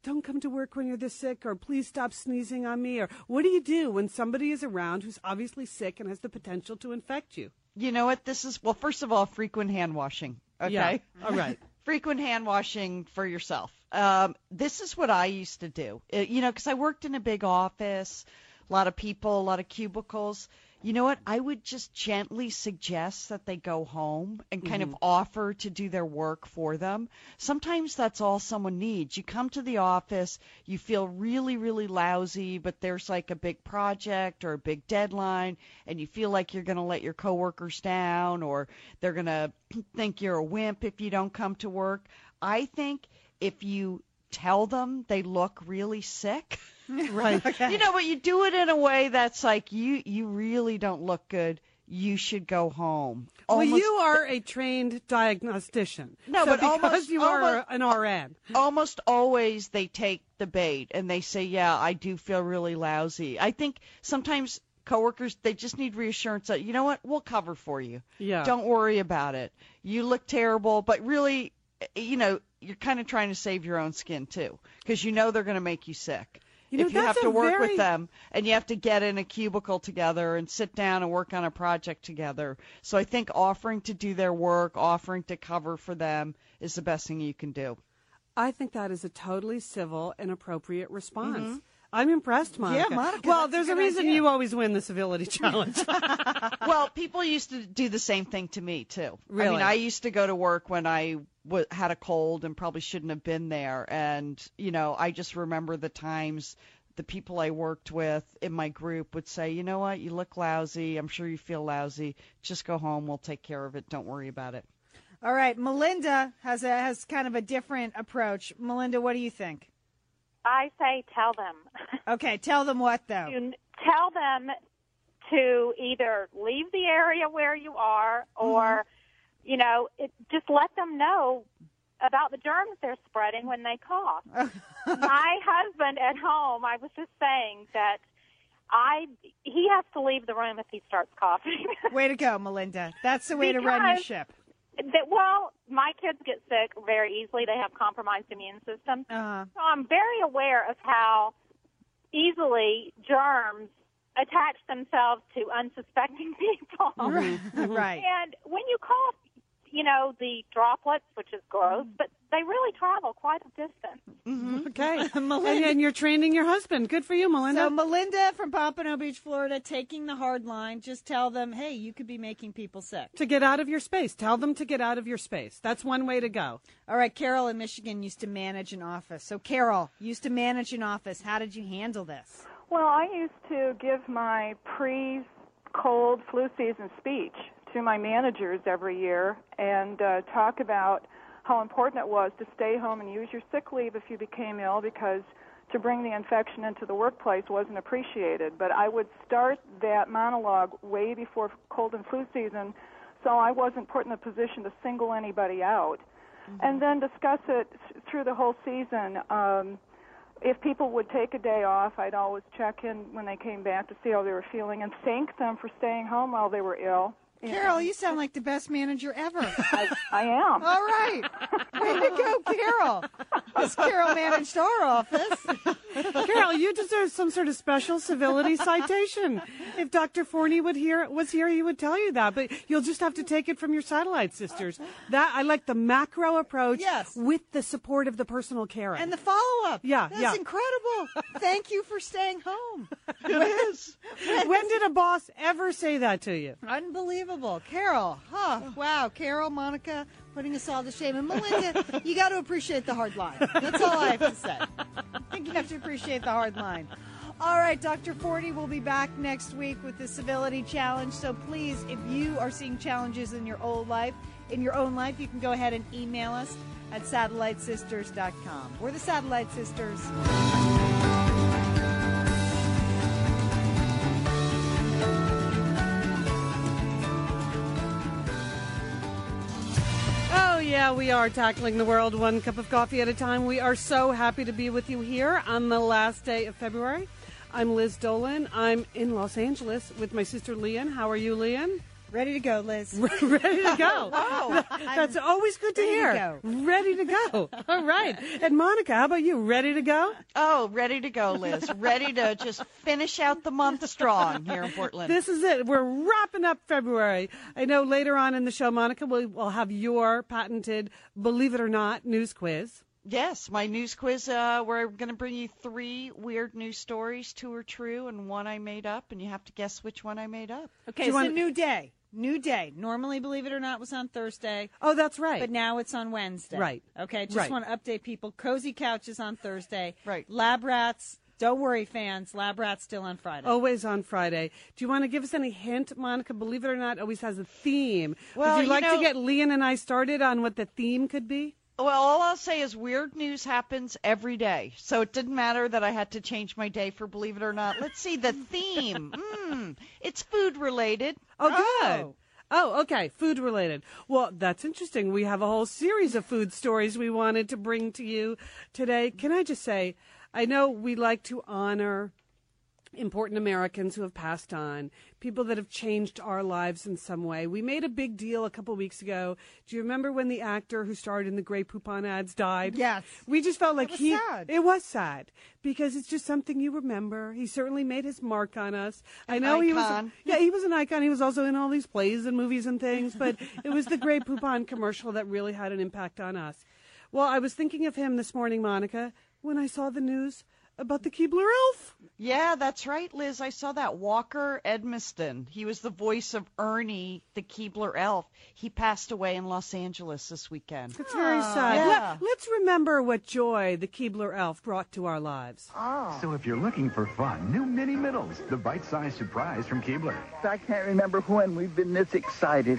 Don't come to work when you're this sick, or please stop sneezing on me, or what do you do when somebody is around who's obviously sick and has the potential to infect you? You know what? This is well. First of all, frequent hand washing. Okay. Yeah. All right. frequent hand washing for yourself. Um, this is what I used to do. Uh, you know, because I worked in a big office, a lot of people, a lot of cubicles. You know what? I would just gently suggest that they go home and kind of mm-hmm. offer to do their work for them. Sometimes that's all someone needs. You come to the office, you feel really, really lousy, but there's like a big project or a big deadline, and you feel like you're going to let your coworkers down or they're going to think you're a wimp if you don't come to work. I think if you tell them they look really sick, Right. you know, but you do it in a way that's like you you really don't look good. You should go home. Well, you are a trained diagnostician. No, So but because almost- you are almost- an RN. almost always they take the bait and they say, "Yeah, I do feel really lousy." I think sometimes coworkers they just need reassurance that you know what, we'll cover for you. Yeah. Don't worry about it. You look terrible, but really, you know, you're kind of trying to save your own skin too, because you know they're going to make you sick. You know, if you have to work very- with them and you have to get in a cubicle together and sit down and work on a project together. So I think offering to do their work, offering to cover for them is the best thing you can do. I think that is a totally civil and appropriate response. Mm-hmm. I'm impressed, Monica. Yeah, Monica, Well, a there's a, good reason idea. you always win the civility challenge. well, people used to do the same thing to me too. I Really? mean, I used to go to work when I w- had a cold and probably shouldn't have been there, and you know, I just remember the times the people I worked with in my group would say, you know what, you look lousy. I'm sure you feel lousy. Just go home. We'll take care of it. Don't worry about it. All right, Melinda has a has kind of a different approach. Melinda, what do you think? I say tell them. Okay, tell them what though. You tell them to either leave the area where you are or, mm-hmm. You know, it, just let them know about the germs they're spreading when they cough. My husband at home, I was just saying that I he has to leave the room if he starts coughing. Way to go, Melinda. That's the way to run your ship. that, well, my kids get sick very easily. They have compromised immune systems. Uh, So I'm very aware of how easily germs attach themselves to unsuspecting people. right. And when you cough, you know, the droplets, which is gross, but they really travel quite a distance. Mm-hmm. okay. and, Melinda. and you're training your husband. Good for you, Melinda. So Melinda from Pompano Beach, Florida, taking the hard line. Just tell them, hey, you could be making people sick. to get out of your space. Tell them to get out of your space. That's one way to go. All right, Carol in Michigan used to manage an office. So Carol used to manage an office. How did you handle this? Well, I used to give my pre cold flu season speech to my managers every year and uh, talk about how important it was to stay home and use your sick leave if you became ill because to bring the infection into the workplace wasn't appreciated. But I would start that monologue way before cold and flu season so I wasn't put in a position to single anybody out. And then discuss it through the whole season. Um, if people would take a day off, I'd always check in when they came back to see how they were feeling and thank them for staying home while they were ill. Carol, you sound like the best manager ever. I, I am. All right. Way to go, Carol. This Carol managed our office. Carol, you deserve some sort of special civility citation. If Dr. Forni would hear was here, he would tell you that. But you'll just have to take it from your satellite sisters. That I like the macro approach Yes. with the support of the personal care. And the follow up. Yeah, That's yeah. incredible. Thank you for staying home. It is. When did a boss ever say that to you? Unbelievable. Carol. Huh. Wow. Carol, Monica, putting us all to shame. And Melinda, you got to appreciate the hard line. That's all I have to say. I think you have to appreciate the hard line. All right, Dr. Forni will be back next week with the civility challenge. So please, if you are seeing challenges in your old life, in your own life, you can go ahead and email us at satellitesisters.com. We're the Satellite Sisters. Yeah, we are tackling the world one cup of coffee at a time. We are so happy to be with you here on the last day of February. I'm Liz Dolan. I'm in Los Angeles with my sister Lian. How are you, Lian? Ready to go, Liz. Ready to go. Oh, That's always good to Ready to hear. go. Ready to go. All right. And Monica, how about you? Ready to go? Oh, ready to go, Liz. ready to just finish out the month strong here in Portland. This is it. We're wrapping up February. I know later on in the show, Monica, we'll, we'll have your patented, believe it or not, news quiz. Yes, my news quiz. Uh, we're going to bring you three weird news stories. Two are true, and one I made up, and you have to guess which one I made up. Okay, it's want- a new day. New day. Normally, believe it or not, was on Thursday. Oh, that's right. But now it's on Wednesday. Right. Okay, just Right. want to update people. Cozy Couch is on Thursday. Right. Lab Rats, don't worry, fans. Lab Rats still on Friday. Always on Friday. Do you want to give us any hint, Monica? Believe it or not, always has a theme. Well, Would you you like know- to get Lian and I started on what the theme could be? Well, all I'll say is weird news happens every day. So it didn't matter that I had to change my day for believe it or not. Let's see the theme. Mm, it's food related. Oh, Oh. good. Oh, okay. Food related. Well, that's interesting. We have a whole series of food stories we wanted to bring to you today. Can I just say, I know we like to honor important Americans who have passed on, people that have changed our lives in some way. We made a big deal a couple weeks ago. Do you remember when the actor who starred in the Grey Poupon ads died? Yes. We just felt like was he sad. it was sad because it's just something you remember. He certainly made his mark on us. I know he was icon. yeah, he was an icon. He was also in all these plays and movies and things, but it was the Grey Poupon commercial that really had an impact on us. Well, I was thinking of him this morning, Monica, when I saw the news about the Keebler elf. Yeah, that's right, Liz. I saw that Walker Edmiston. He was the voice of Ernie, the Keebler elf. He passed away in Los Angeles this weekend. It's very sad. Yeah. Let, us remember what joy the Keebler elf brought to our lives. Ah. So if you're looking for fun, new mini middles, the bite-sized surprise from Keebler. I can't remember when we've been this excited.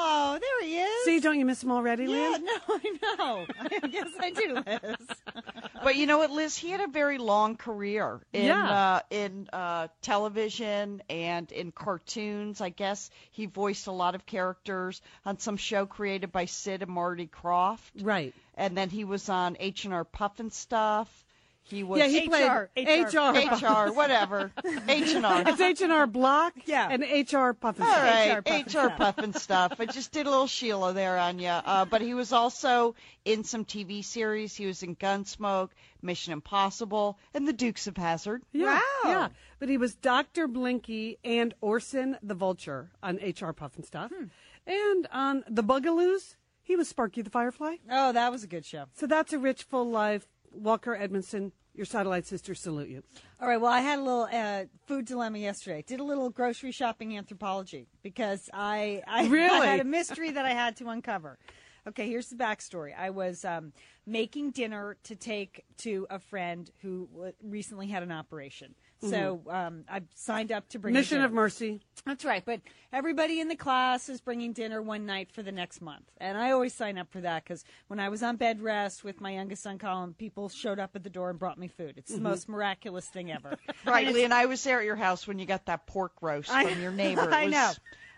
Oh, there he is. See, don't you miss him already, yeah, Lian? no, I know. I guess I do, Liz. But you know what, Liz? He had a very long career in Yeah. uh, in uh, television and in cartoons. I guess he voiced a lot of characters on some show created by Sid and Marty Krofft. Right. And then he was on H and R Pufnstuf. He was Yeah, he played HR. HR. HR, whatever. H and R. It's H and R Block. Yeah. And HR Puffin. All right, HR Puffin HR stuff. I just did a little Sheila there on you. Uh, but he was also in some TV series. He was in Gunsmoke, Mission Impossible, and The Dukes of Hazzard. Yeah, Wow. yeah. But he was Dr. Blinky and Orson the Vulture on HR Pufnstuf. Hmm. And on The Bugaloos, he was Sparky the Firefly. Oh, that was a good show. So that's a rich, full life. Walker Edmiston, your satellite sister, salute you. All right. Well, I had a little uh, food dilemma yesterday. Did a little grocery shopping anthropology because I I, Really? I had a mystery that I had to uncover. Okay, here's the backstory. I was um, making dinner to take to a friend who w- recently had an operation. So um, I signed up to bring Mm-hmm. Mission of Mercy. That's right. But everybody in the class is bringing dinner one night for the next month. And I always sign up for that because when I was on bed rest with my youngest son, Colin, people showed up at the door and brought me food. It's the most miraculous thing ever. Right, And Lee, and I was there at your house when you got that pork roast I- from your neighbor. It I know.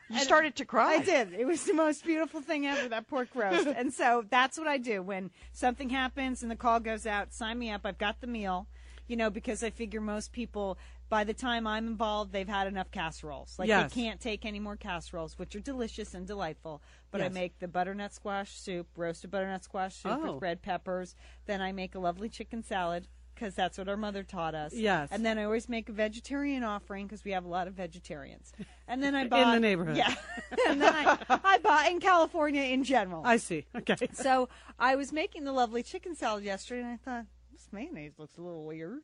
You started to cry. I did. It was the most beautiful thing ever, that pork roast. and so that's what I do when something happens and the call goes out. Sign me up. I've got the meal, you know, because I figure most people, by the time I'm involved, they've had enough casseroles. Like Yes. they can't take any more casseroles, which are delicious and delightful. But I make the butternut squash soup, roasted butternut squash soup Oh. with red peppers. Then I make a lovely chicken salad. Because that's what our mother taught us. Yes. And then I always make a vegetarian offering because we have a lot of vegetarians. And then I bought the neighborhood. Yeah. and then I, I bought in California in general. I see. Okay. so I was making the lovely chicken salad yesterday, and I thought this mayonnaise looks a little weird.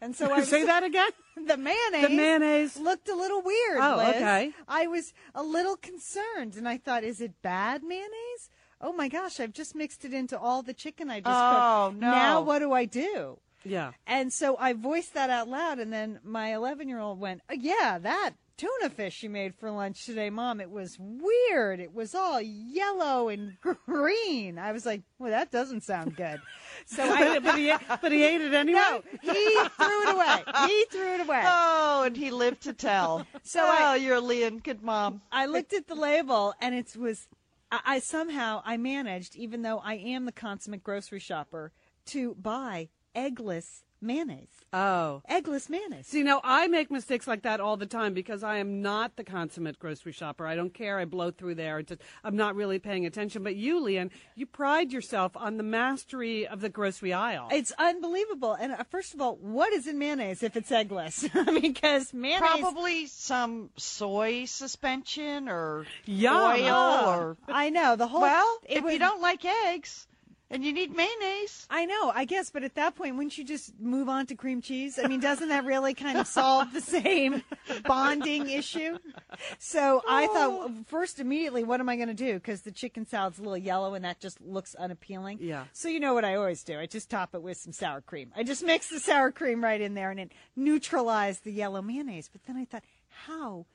And so I was, Say that again? the mayonnaise. The mayonnaise. looked a little weird. Oh, Liz. okay. I was a little concerned, and I thought, is it bad mayonnaise? oh my gosh, I've just mixed it into all the chicken I just Oh, cooked. no. Now what do I do? Yeah. And so I voiced that out loud, and then my 11 year old went, "Uh, Yeah, that tuna fish you made for lunch today, Mom. It was weird. It was all yellow and green. I was like, Well, that doesn't sound good. So I, but, but he, but he ate it anyway. No, he threw it away. He threw it away. Oh, and he lived to tell. So oh, I- you're a Lian, good mom. I looked at the label and it was I, I somehow I managed, even though I am the consummate grocery shopper, to buy eggless mayonnaise. Oh. Eggless mayonnaise. See, now I make mistakes like that all the time because I am not the consummate grocery shopper. I don't care. I blow through there. Just, I'm not really paying attention. But you, Lian, you pride yourself on the mastery of the grocery aisle. It's unbelievable. And uh, first of all, what is in mayonnaise if it's eggless? because mayonnaise Probably some soy suspension or Yum. oil Oh, or. I know the whole. Well, it if was- you don't like eggs and you need mayonnaise, I know, I guess, but at that point, wouldn't you just move on to cream cheese? I mean, doesn't that really kind of solve the same bonding issue? So I thought, oh. first, immediately, what am I going to do? Because the chicken salad's a little yellow and that just looks unappealing. Yeah. So you know what I always do? I just top it with some sour cream. I just mix the sour cream right in there and it neutralized the yellow mayonnaise. But then I thought, how?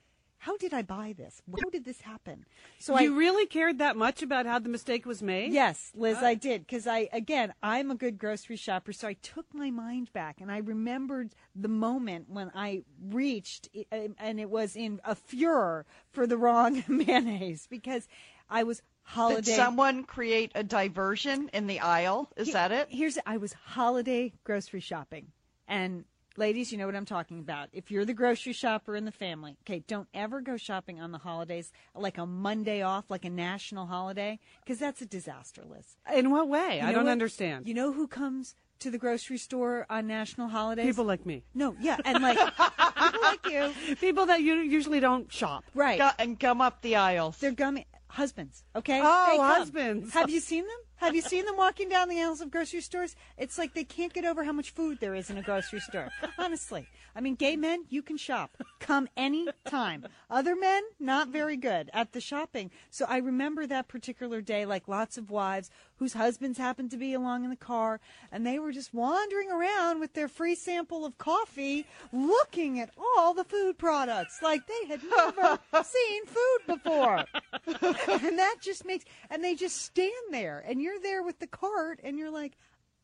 How did I buy this? How did this happen? So I you really cared that much about how the mistake was made? Yes, Liz, I did because I again I'm a good grocery shopper, so I took my mind back and I remembered the moment when I reached uh, and it was in a furor for the wrong mayonnaise because I was holiday. did someone create a diversion in the aisle? Is Here- that it? Here's it I was holiday grocery shopping, and ladies, you know what I'm talking about. If you're the grocery shopper in the family, okay, don't ever go shopping on the holidays like a Monday off, like a national holiday, because that's a disaster, list. In what way? You I don't what? understand. You know who comes to the grocery store on national holidays? People like me. No, yeah, and like people like you, People that you usually don't shop. right? Gu- and gum up the aisles. They're gummy husbands. Okay. Oh, husbands. Have you seen them? Have you seen them walking down the aisles of grocery stores? It's like they can't get over how much food there is in a grocery store. Honestly, I mean, gay men, you can shop. Come any time. Other men, not very good at the shopping. So I remember that particular day, like lots of wives whose husbands happened to be along in the car, and they were just wandering around with their free sample of coffee, looking at all the food products like they had never seen food before. And that just makes and they just stand there and you're there with the cart and you're like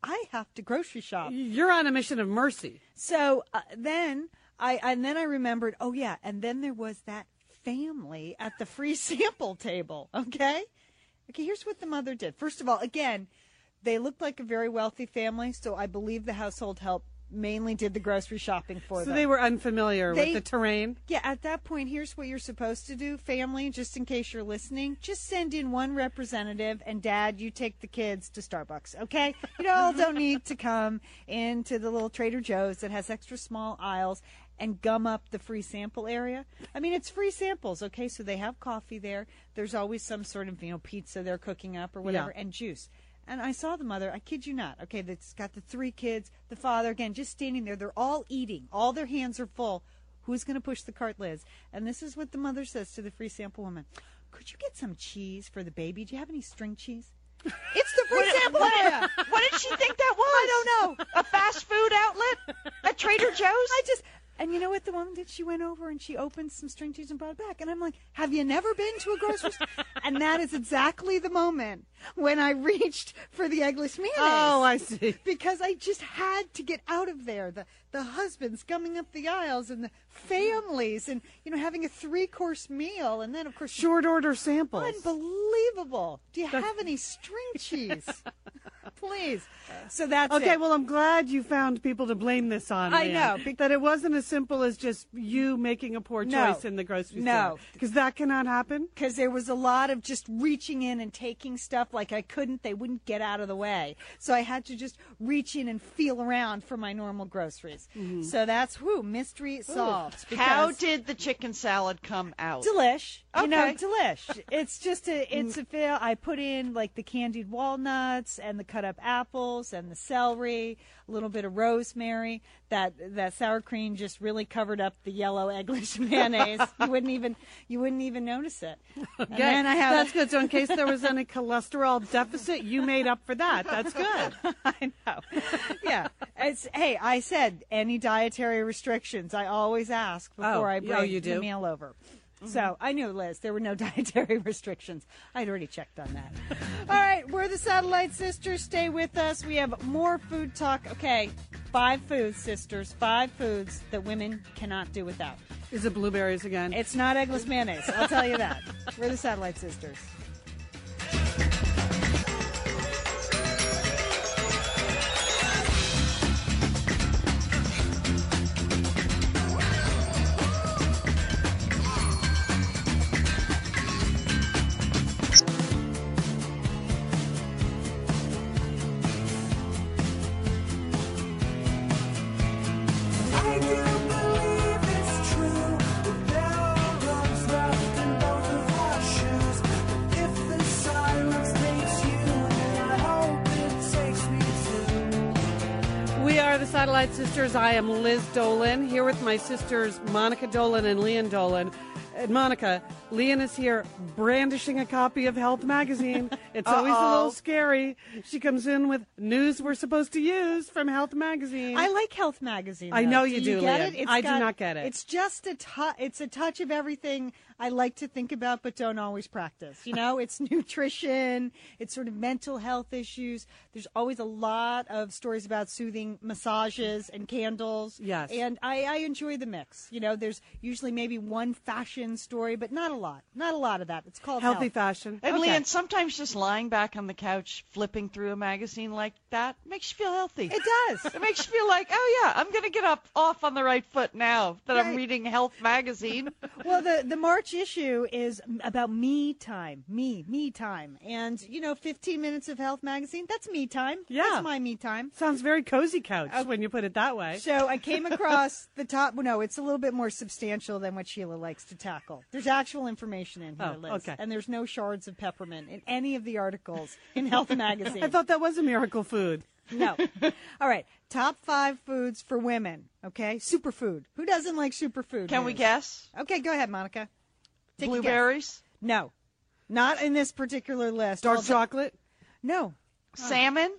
i have to grocery shop. You're on a mission of mercy. so uh, then i and then i remembered oh yeah and then there was that family at the free sample table okay okay here's what the mother did first of all again they looked like a very wealthy family so i believe the household help mainly did the grocery shopping for So them So they were unfamiliar They- with the terrain. yeah, at that point, here's what you're supposed to do, family, just in case you're listening. Just send in one representative, and dad, you take the kids to Starbucks, okay? You all don't need to come into the little Trader Joe's that has extra small aisles and gum up the free sample area. I mean, it's free samples, okay? So they have coffee there. There's always some sort of, you know, pizza they're cooking up or whatever, Yeah. and juice. And I saw the mother, I kid you not, okay, that's got the three kids, the father, again, just standing there. They're all eating. All their hands are full. Who's going to push the cart, Liz? And this is what the mother says to the free sample woman. Could you get some cheese for the baby? Do you have any string cheese? It's the free sample area. what did she think that was? I don't know. A fast food outlet A Trader Joe's? I just, and you know what the woman did? She went over and she opened some string cheese and brought it back. And I'm like, have you never been to a grocery store? and that is exactly the moment when I reached for the eggless mayonnaise. Oh, I see. Because I just had to get out of there. The the husbands coming up the aisles and the families and you know having a three course meal and then of course Short order samples. unbelievable. Do you have any string cheese? Please. Uh, so that's Okay, it. well, I'm glad you found people to blame this on. I Lian. know, that it wasn't as simple as just you making a poor No. choice in the grocery No. store. because that cannot happen. because there was a lot of just reaching in and taking stuff like I couldn't, they wouldn't get out of the way. So I had to just reach in and feel around for my normal groceries. Mm-hmm. So that's who mystery solved. How did the chicken salad come out? Delish. You know, delish. It's just a it's a feel I put in like the candied walnuts and the cut up up apples and the celery, a little bit of rosemary. That that sour cream just really covered up the yellow eggless mayonnaise. you wouldn't even you wouldn't even notice it. And I have that's good. So in case there was any cholesterol deficit, you made up for that. That's good. I know. Yeah. It's, hey, I said any dietary restrictions. I always ask oh. before Oh, I oh, bring you the meal over. Mm-hmm. So I knew, Liz, there were no dietary restrictions. I'd already checked on that. All right, we're the Satellite Sisters. Stay with us. We have more food talk. Okay, five foods, sisters. Five foods that women cannot do without. Is it blueberries again? It's not eggless mayonnaise. I'll tell you that. We're the Satellite Sisters. Am Liz Dolan here with my sisters Monica Dolan and Lian Dolan. And Monica, Lian is here brandishing a copy of Health Magazine. It's always a little scary. She comes in with news we're supposed to use from Health Magazine. I like Health Magazine. I though. know you do. do, get it? It's I do not get it. It's just a It's a touch of everything I like to think about, but don't always practice. You know, it's nutrition. It's sort of mental health issues. There's always a lot of stories about soothing massages and candles. Yes. and I, I enjoy the mix. You know, there's usually maybe one fashion story, but not a lot. Not a lot of that. It's called Healthy health. fashion. And Okay. Lian, sometimes just lying back on the couch, flipping through a magazine like that makes you feel healthy. It does. It makes you feel like, oh yeah, I'm gonna get up off on the right foot now that I'm reading Health magazine. well, the the March issue is about me time, me me time, and you know, 15 minutes of Health magazine. That's me time. Yeah. that's my me time. Sounds very cozy couch uh, when you put it that way. So I came across the top. No, it's a little bit more substantial than what Sheila likes to tackle. There's actual information in here, Oh, Liz, okay. and there's no shards of peppermint in any of the articles in Health magazine. I thought that was a miracle food. No. All right. Top five foods for women. Okay. Superfood. Who doesn't like superfood? Can we guess? Okay, go ahead, Monica. Take a guess. Blueberries, No. Not in this particular list. Dark I'll chocolate. No. salmon.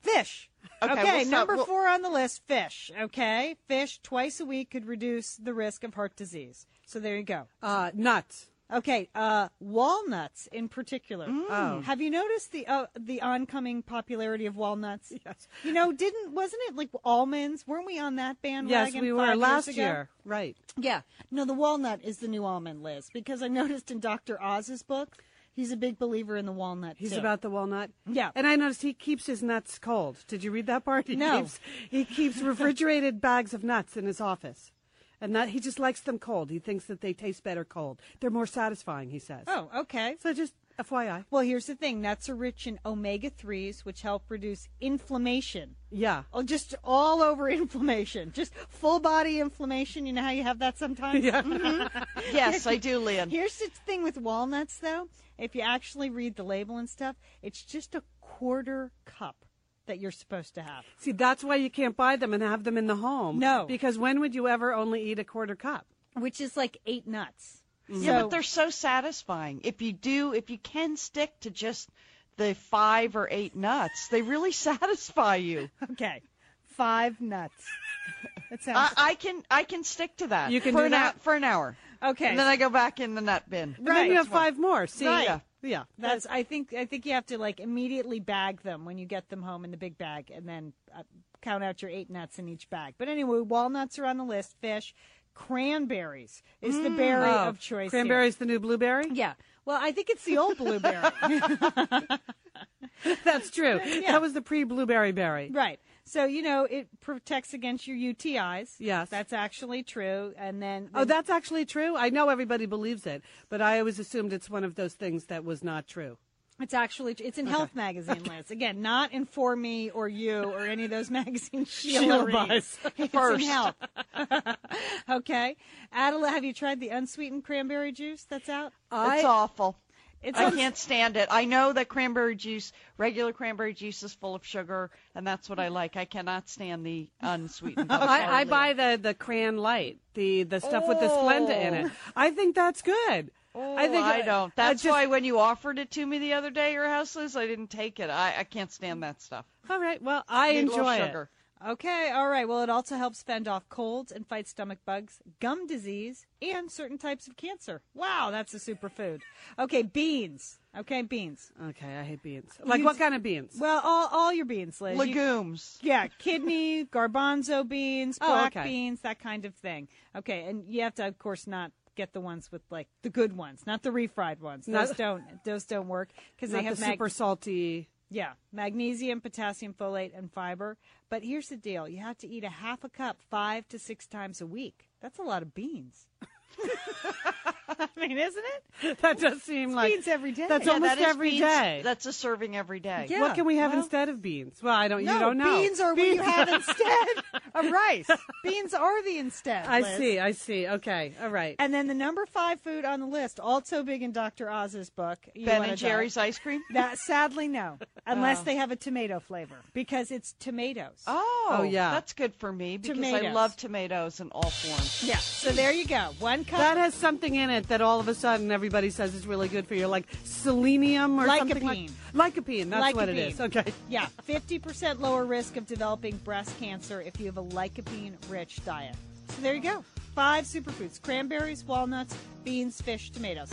Fish. Okay, Okay, we'll stop- number we'll- four on the list, fish. Okay. Fish twice a week could reduce the risk of heart disease. So there you go. Uh, nuts. Okay, uh, walnuts in particular. Oh. Have you noticed the uh, the oncoming popularity of walnuts? Yes. You know, didn't wasn't it like almonds? Weren't we on that bandwagon? Yes, we were five last ago? year. Right. Yeah. No, the walnut is the new almond, Liz, because I noticed in Dr. Oz's book, he's a big believer in the walnut. He's too. about the walnut. Yeah. And I noticed he keeps his nuts cold. Did you read that part? He No. Keeps, he keeps refrigerated bags of nuts in his office. And that he just likes them cold. He thinks that they taste better cold. They're more satisfying, he says. Oh, okay. So just FYI. Well, here's the thing: nuts are rich in omega threes, which help reduce inflammation. Yeah. Oh, just all over inflammation, just full body inflammation. You know how you have that sometimes. Yeah. Mm-hmm. Yes, I do, Lian. Here's the thing with walnuts, though. If you actually read the label and stuff, it's just a quarter cup that you're supposed to have. See, that's why you can't buy them and have them in the home. No. Because when would you ever only eat a quarter cup? which is like eight nuts. Yeah, So- but they're so satisfying. If you do, if you can stick to just the five or eight nuts, they really satisfy you. okay, five nuts. That sounds I, I can I can stick to that. You can for do an that? hou- for an hour, okay. and then I go back in the nut bin. And then you have five more. See? Right. Yeah. Yeah. That's. I think. I think you have to like immediately bag them when you get them home in the big bag, and then uh, count out your eight nuts in each bag. But anyway, walnuts are on the list. Fish, cranberries is the berry Oh, of choice. here. Cranberry's the new blueberry? Yeah. Well, I think it's the old blueberry. That's true. Yeah. That was the pre blueberry berry. right. So you know it protects against your UTIs. Yes. That's actually true. And then Oh, that's actually true? I know everybody believes it, but I always assumed it's one of those things that was not true. It's actually it's in Health Magazine, Liz. Again, not in For Me or You or any of those magazines Sheila, Sheila reads. It's First. in Health. okay, Adela, have you tried the unsweetened cranberry juice that's out? it's awful. It I can't stand it. I know that cranberry juice, regular cranberry juice, is full of sugar, and that's what I like. I cannot stand the unsweetened. I, I buy the the cran light, the the stuff with the Splenda in it. Oh. I think that's good. Oh, I think I don't. Uh, that's just- why when you offered it to me the other day, your house, Liz, I didn't take it. I, I can't stand that stuff. All right. Well, I Need a little enjoy it. Sugar. Okay, all right. Well, it also helps fend off colds and fight stomach bugs, gum disease, and certain types of cancer. Wow, that's a superfood. Okay, beans. Okay, beans. Okay, I hate beans. Like You- what kind of beans? Well, all, all your beans, Liz. You- Legumes. yeah, kidney, garbanzo beans, Oh, black okay. beans, that kind of thing. Okay, and you have to, of course, not get the ones with like the good ones, not the refried ones. Not- Those don't. Those don't work because they have the mag- super salty. Yeah, magnesium, potassium, folate, and fiber. But here's the deal: you have to eat a half a cup five to six times a week. That's a lot of beans. I mean, isn't it? That does seem like beans every day. That's Yeah, almost that is every beans- day. That's a serving every day. Yeah. What can we have well- instead of beans? Well, I don't. No, you don't know. beans are what you have instead of rice. Beans are the instead. I Liz. see. I see. Okay. All right. And then the number five food on the list, also big in Dr. Oz's book. You Ben and Jerry's die. ice cream. That sadly no, unless Oh. they have a tomato flavor because it's tomatoes. Oh, Oh, yeah. That's good for me because I love tomatoes in all forms. Yeah. So there you go. One cup. That has something in it that all of a sudden everybody says is really good for you, like selenium or something like lycopene. That's what it is. Okay. Yeah, 50% lower risk of developing breast cancer if you have a lycopene-rich diet. So there you go. Five superfoods: cranberries, walnuts, beans, fish, tomatoes.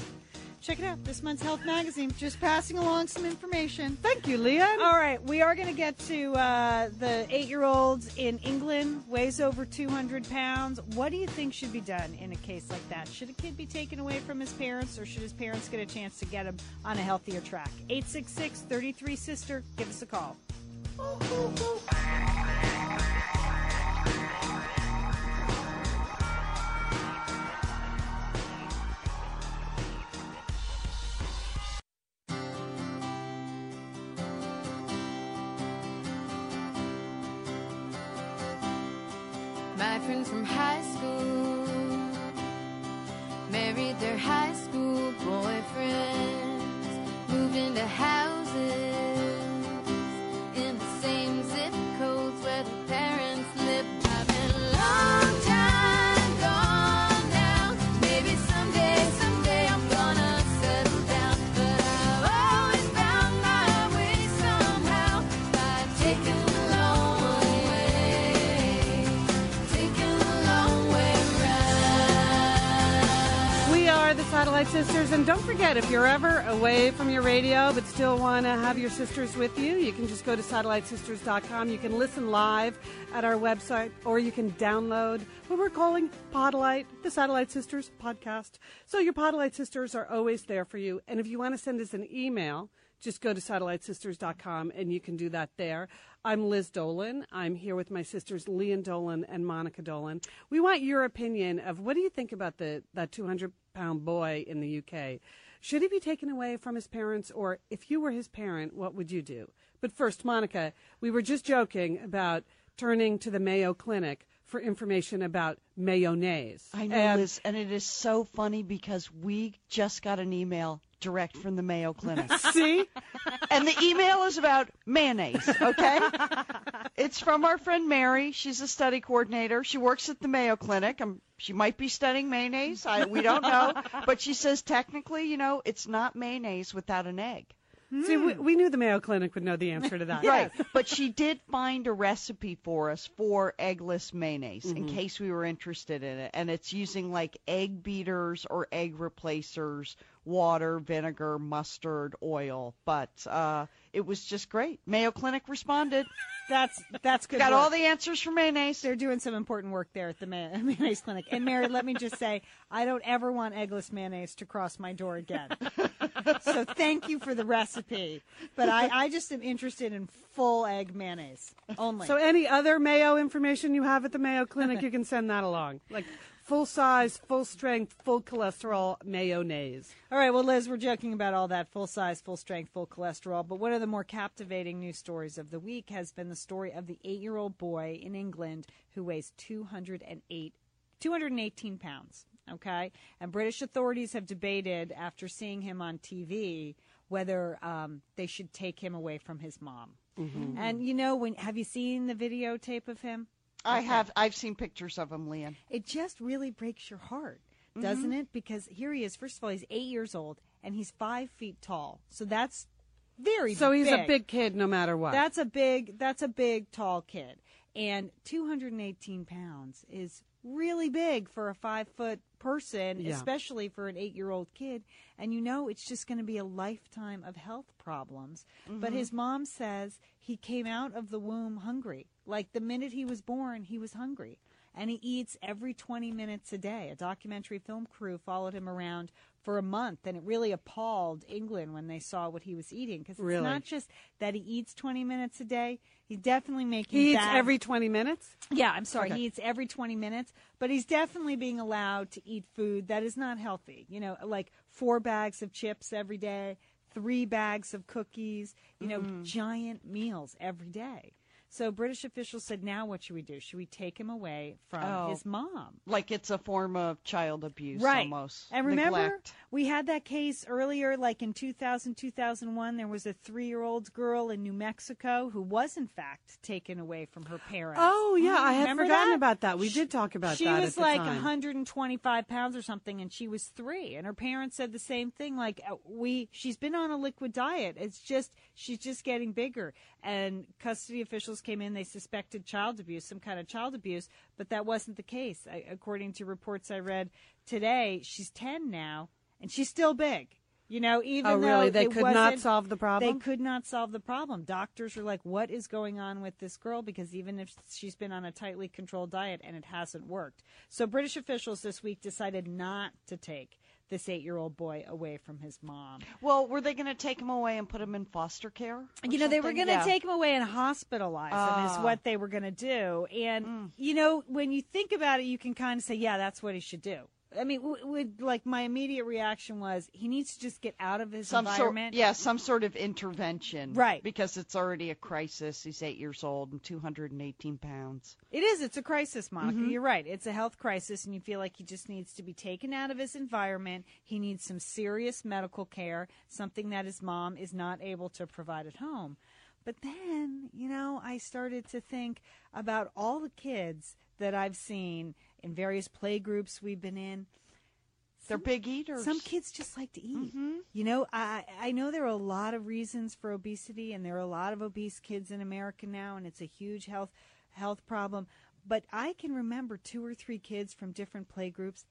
Check it out. This month's Health Magazine. Just passing along some information. Thank you, Lian. All right, we are going to get to uh, the eight-year-olds in England weighs over 200 pounds. What do you think should be done in a case like that? Should a kid be taken away from his parents, or should his parents get a chance to get him on a healthier track? 866-33 sister. Give us a call. From high school. Married their high school boyfriends, moved into houses Sisters, and don't forget if you're ever away from your radio but still want to have your sisters with you, you can just go to satellitesisters.com. You can listen live at our website, or you can download what we're calling Podlight, the Satellite Sisters podcast. So your Podlight sisters are always there for you, and if you want to send us an email, just go to satellitesisters.com and you can do that there. I'm Liz Dolan. I'm here with my sisters Lian Dolan and Monica Dolan. We want your opinion of what do you think about the that 200 pound boy in the UK? Should he be taken away from his parents, or if you were his parent, what would you do? But first, Monica, we were just joking about turning to the Mayo Clinic for information about mayonnaise. I know, And- Liz, and it is so funny because we just got an email direct from the Mayo Clinic. See? and the email is about mayonnaise, okay? it's from our friend Mary. She's a study coordinator. She works at the Mayo Clinic. Um she might be studying mayonnaise. I, we don't know. But she says technically, you know, it's not mayonnaise without an egg. See, we, we knew the Mayo Clinic would know the answer to that. Right. But she did find a recipe for us for eggless mayonnaise in Mhm. case we were interested in it. And it's using like egg beaters or egg replacers, water, vinegar, mustard, oil. But uh, it was just great. Mayo Clinic responded. That's that's good. Got work. all the answers for mayonnaise. They're doing some important work there at the May- mayonnaise clinic. And Mary, let me just say, I don't ever want eggless mayonnaise to cross my door again. so thank you for the recipe, but I, I just am interested in full egg mayonnaise only. So any other Mayo information you have at the Mayo Clinic, you can send that along. Like full size, full strength, full cholesterol mayonnaise. All right, well, Liz, we're joking about all that full size, full strength, full cholesterol. But one of the more captivating news stories of the week has been the story of the eight year old boy in England who weighs 208, 218 pounds. Okay, and British authorities have debated after seeing him on TV whether um, they should take him away from his mom. Mhm. And you know, when have you seen the videotape of him? I Okay. have. I've seen pictures of him, Lian. It just really breaks your heart, doesn't Mhm. it? Because here he is. First of all, he's eight years old and he's five feet tall. So that's very So he's a big. big kid no matter what. That's a big. That's a big, tall kid, and 218 pounds is really big for a five foot person, Yeah. especially for an eight year old kid. And you know, it's just going to be a lifetime of health problems. But Mhm. his mom says he came out of the womb hungry. Like the minute he was born, he was hungry. And he eats every 20 minutes a day. A documentary film crew followed him around for a month, and it really appalled England when they saw what he was eating. Because it's Really? not just that he eats 20 minutes a day, he's definitely making he eats bad- every 20 minutes? yeah, I'm sorry. Okay. He eats every 20 minutes, but he's definitely being allowed to eat food that is not healthy. You know, like four bags of chips every day, three bags of cookies, you know, Mhm. giant meals every day. So British officials said, now what should we do? Should we take him away from Oh. his mom? Like it's a form of child abuse, Right. almost. And remember, Neglect. we had that case earlier, like in 2000, 2001. There was a three year old girl in New Mexico who was, in fact, taken away from her parents. Oh, yeah, I had forgotten that? about that. We did talk about she that was at the like time. 125 pounds or something, and she was three. And her parents said the same thing. Like uh, we, she's been on a liquid diet. It's just she's just getting bigger. And custody officials came in. They suspected child abuse, some kind of child abuse, but that wasn't the case. I, according to reports I read today, she's 10 now, and she's still big. You know, even Oh, though? They it could not solve the problem? They could not solve the problem. Doctors are like, "What is going on with this girl?" Because even if she's been on a tightly controlled diet and it hasn't worked, so British officials this week decided not to take this eight-year-old boy away from his mom. Well, were they going to take him away and put him in foster care? You know, they were going to Yeah. take him away and hospitalize him, Ah. is what they were going to do. And, you know, when you think about it, you can kind of say, yeah, that's what he should do. I mean, w- would like my immediate reaction was he needs to just get out of his some sort, environment. yeah, some sort of intervention, Right. Because it's already a crisis. He's eight years old and 218 pounds. It is. It's a crisis, Monica. Mhm. You're right. It's a health crisis, and you feel like he just needs to be taken out of his environment. He needs some serious medical care, something that his mom is not able to provide at home. But then, you know, I started to think about all the kids that I've seen in various play groups we've been in. They're big eaters. Some kids just like to eat. Mm-hmm. You know, I I know there are a lot of reasons for obesity, and there are a lot of obese kids in America now, and it's a huge health health problem. But I can remember two or three kids from different play groups.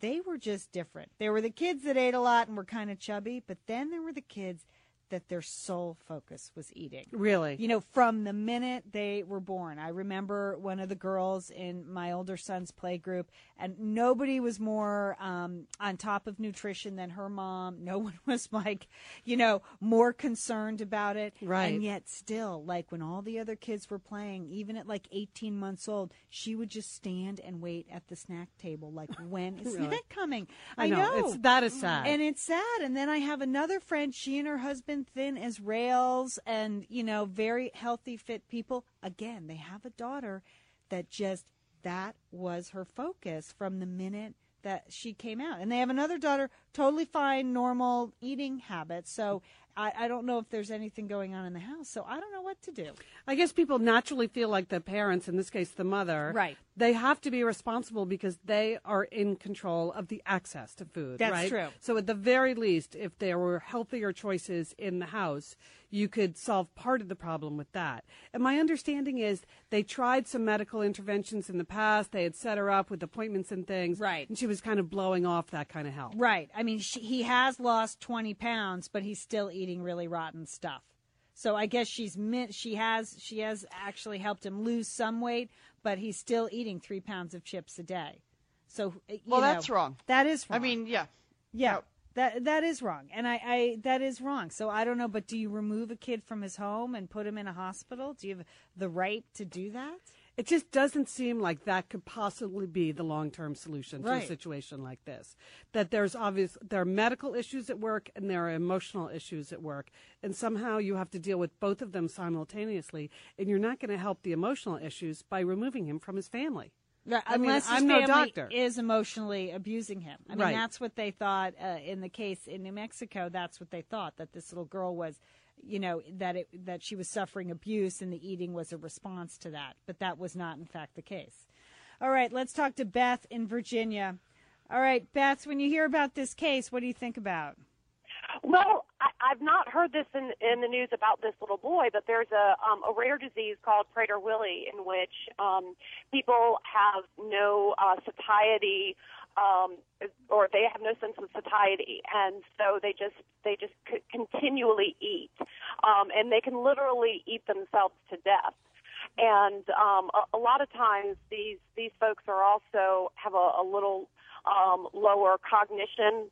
They were just different. There were the kids that ate a lot and were kind of chubby, but then there were the kids that their sole focus was eating. Really? You know, from the minute they were born. I remember one of the girls in my older son's play group, and nobody was more um, on top of nutrition than her mom. No one was like, you know, more concerned about it. Right. And yet, still, like when all the other kids were playing, even at like 18 months old, she would just stand and wait at the snack table. Like, when is Really? snack coming? I know. It's- that is sad. And it's sad. And then I have another friend, she and her husband, thin as rails and, you know, very healthy, fit people. Again, they have a daughter that just, that was her focus from the minute that she came out. And they have another daughter, totally fine, normal eating habits. So I, I don't know if there's anything going on in the house. So I don't know what to do. I guess people naturally feel like the parents, in this case the mother, Right. They have to be responsible because they are in control of the access to food. That's right? true. So at the very least, if there were healthier choices in the house, you could solve part of the problem with that. And my understanding is they tried some medical interventions in the past. They had set her up with appointments and things. Right. And she was kind of blowing off that kind of help. Right. I mean, she, he has lost 20 pounds, but he's still eating really rotten stuff. So I guess she's mi- she has she has actually helped him lose some weight, but he's still eating three pounds of chips a day. So uh, Well, know, that's wrong. That is wrong. I mean, yeah. yeah, that that is wrong, and I, I that is wrong. So I don't know, but do you remove a kid from his home and put him in a hospital? Do you have the right to do that? It just doesn't seem like that could possibly be the long-term solution to a situation like this. That there's obvious there are medical issues at work and there are emotional issues at work, and somehow you have to deal with both of them simultaneously, and you're not going to help the emotional issues by removing him from his family. Right, I mean, Unless his I'm no family doctor. is emotionally abusing him. I mean, Right. that's what they thought uh, in the case in New Mexico. That's what they thought that this little girl was, you know, that it that she was suffering abuse and the eating was a response to that. But that was not, in fact, the case. All right, let's talk to Beth in Virginia. All right, Beth, when you hear about this case, what do you think about? Well, I, I've not heard this in in the news about this little boy, but there's a um, a rare disease called Prader-Willi in which um, people have no uh, satiety. Um, or they have no sense of satiety, and so they just they just c- continually eat, um, and they can literally eat themselves to death. And um, a, a lot of times, these these folks are also have a, a little um, lower cognition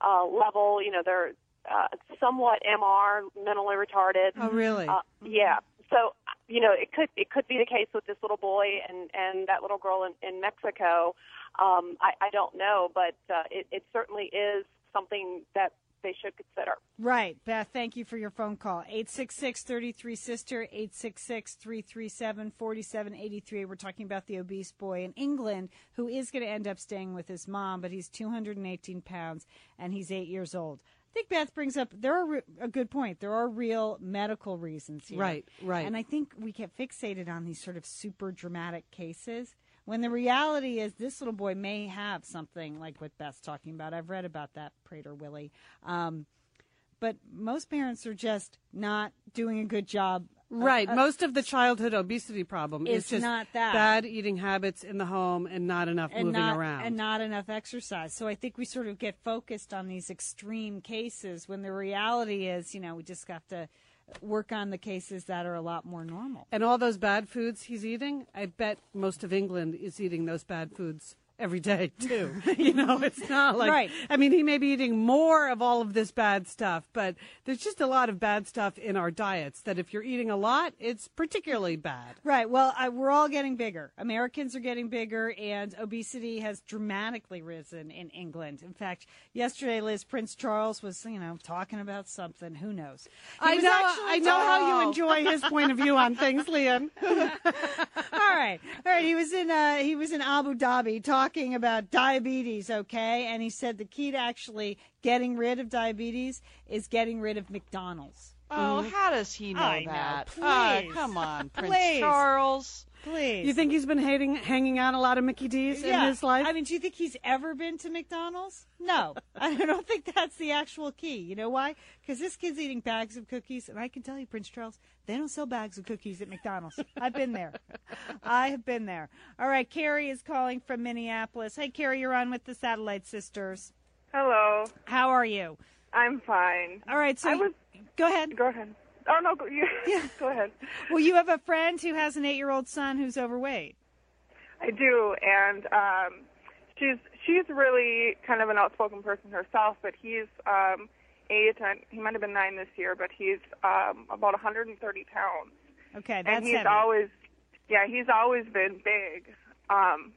uh, level. You know, they're uh, somewhat MR, mentally retarded. Oh, really? Uh, yeah. So, you know, it could it could be the case with this little boy and and that little girl in, in Mexico. Um, I, I don't know, but uh, it, it certainly is something that they should consider. Right, Beth. Thank you for your phone call. 866-33 sister 866-337-4783. We're talking about the obese boy in England who is going to end up staying with his mom, but he's 218 pounds and he's 8 years old. I think Beth brings up there are re- a good point. There are real medical reasons here. Right, right. And I think we get fixated on these sort of super dramatic cases when the reality is this little boy may have something like what Beth's talking about. I've read about that Prader-Willi. Um, but most parents are just not doing a good job. Right. Uh, uh, Most of the childhood obesity problem is just not that. bad eating habits in the home and not enough and moving not, around. and not enough exercise. So I think we sort of get focused on these extreme cases when the reality is, you know, we just have to work on the cases that are a lot more normal. And all those bad foods he's eating, I bet most of England is eating those bad foods every day too. you know, it's not like Right. I mean, he may be eating more of all of this bad stuff, but there's just a lot of bad stuff in our diets that if you're eating a lot, it's particularly bad. Right. Well, I, we're all getting bigger. Americans are getting bigger, and obesity has dramatically risen in England. In fact, yesterday, Liz Prince Charles was, you know, talking about something. Who knows? He I know I know how you enjoy his point of view on things, Lian. all right, all right. He was in uh, he was in Abu Dhabi talking about diabetes. Okay, and he said the key to actually getting rid of diabetes is getting rid of McDonald's. Oh, how does he know I know, that? please. Ah, come on, Prince Please. Charles. Please. You think he's been hating, hanging out a lot of Mickey D's in his life? I mean, do you think he's ever been to McDonald's? No, I don't think that's the actual key. You know why? Because this kid's eating bags of cookies, and I can tell you, Prince Charles, they don't sell bags of cookies at McDonald's. I've been there. I have been there. All right, Carrie is calling from Minneapolis. Hey, Carrie, you're on with the Satellite Sisters. Hello. How are you? I'm fine. All right, so I was. Go ahead. Go ahead. Oh no, go, you, go ahead. Well, you have a friend who has an eight-year-old son who's overweight. I do, and um, she's she's really kind of an outspoken person herself, but he's um, eight, and he might have been nine this year, but he's um, about 130 pounds, Okay, that's and he's heavy. always, yeah, he's always been big. Um,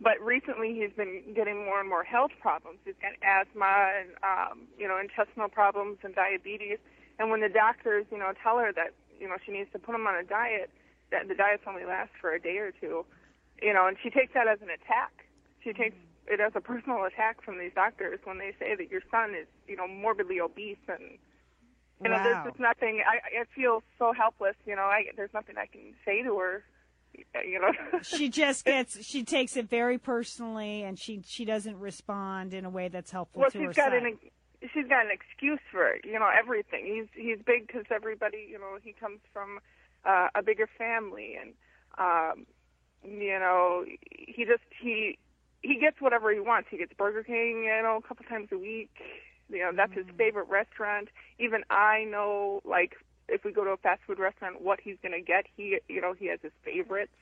but recently, he's been getting more and more health problems. He's got asthma and um, you know intestinal problems and diabetes. And when the doctors, you know, tell her that you know she needs to put him on a diet, that the diets only last for a day or two, you know, and she takes that as an attack. She takes it as a personal attack from these doctors when they say that your son is, you know, morbidly obese and you know, Wow. there's just nothing. I I feel so helpless. You know, I there's nothing I can say to her. You know, she just gets she takes it very personally and she she doesn't respond in a way that's helpful well, to she's her got son. an she's got an excuse for it, you know everything. He's he's big because everybody you know he comes from uh, a bigger family and um, you know he just he he gets whatever he wants. He gets Burger King you know a couple times a week. You know that's his favorite restaurant. Even I know like if we go to a fast food restaurant what he's gonna get. He you know he has his favorites.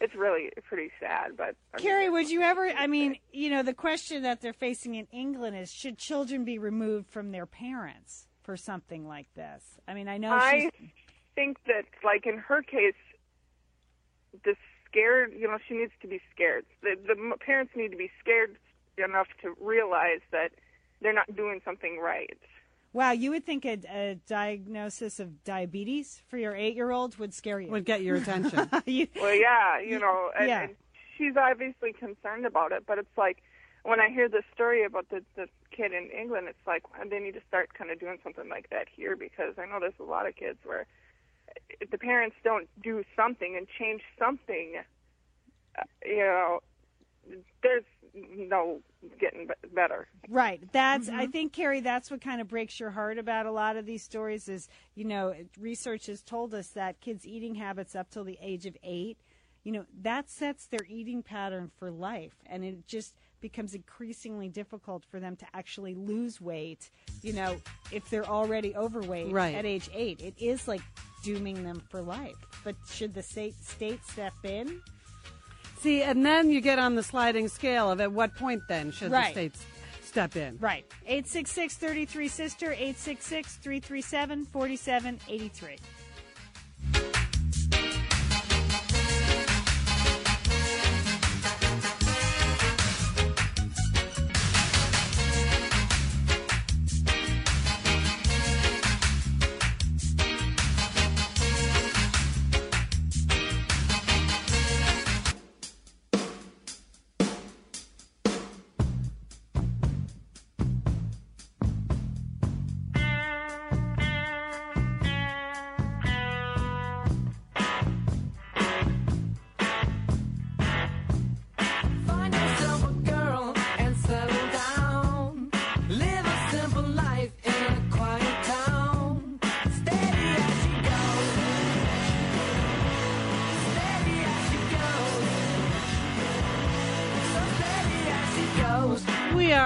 It's really pretty sad, but I mean, Carrie, would you ever? I mean, you know, the question that they're facing in England is: should children be removed from their parents for something like this? I mean, I know I she's think that, like in her case, the scared, you know, she needs to be scared. The, the m- parents need to be scared enough to realize that they're not doing something right. Wow. You would think a, a diagnosis of diabetes for your eight-year-old would scare you. Would get your attention. You- Well, yeah, you know, and, Yeah. and she's obviously concerned about it, but it's like when I hear this story about the the kid in England, it's like they need to start kind of doing something like that here because I know there's a lot of kids where if the parents don't do something and change something, uh, you know, there's no getting be- better. Right. That's I mm-hmm. think Carrie that's what kind of breaks your heart about a lot of these stories is, you know, research has told us that kids eating habits up till the age of 8, you know, that sets their eating pattern for life and it just becomes increasingly difficult for them to actually lose weight, you know, if they're already overweight Right. at age 8. It is like dooming them for life. But should the state state step in? See, and then you get on the sliding scale of at what point then should Right. the states step in? Right. 866 33 Sister, 866 337 4783.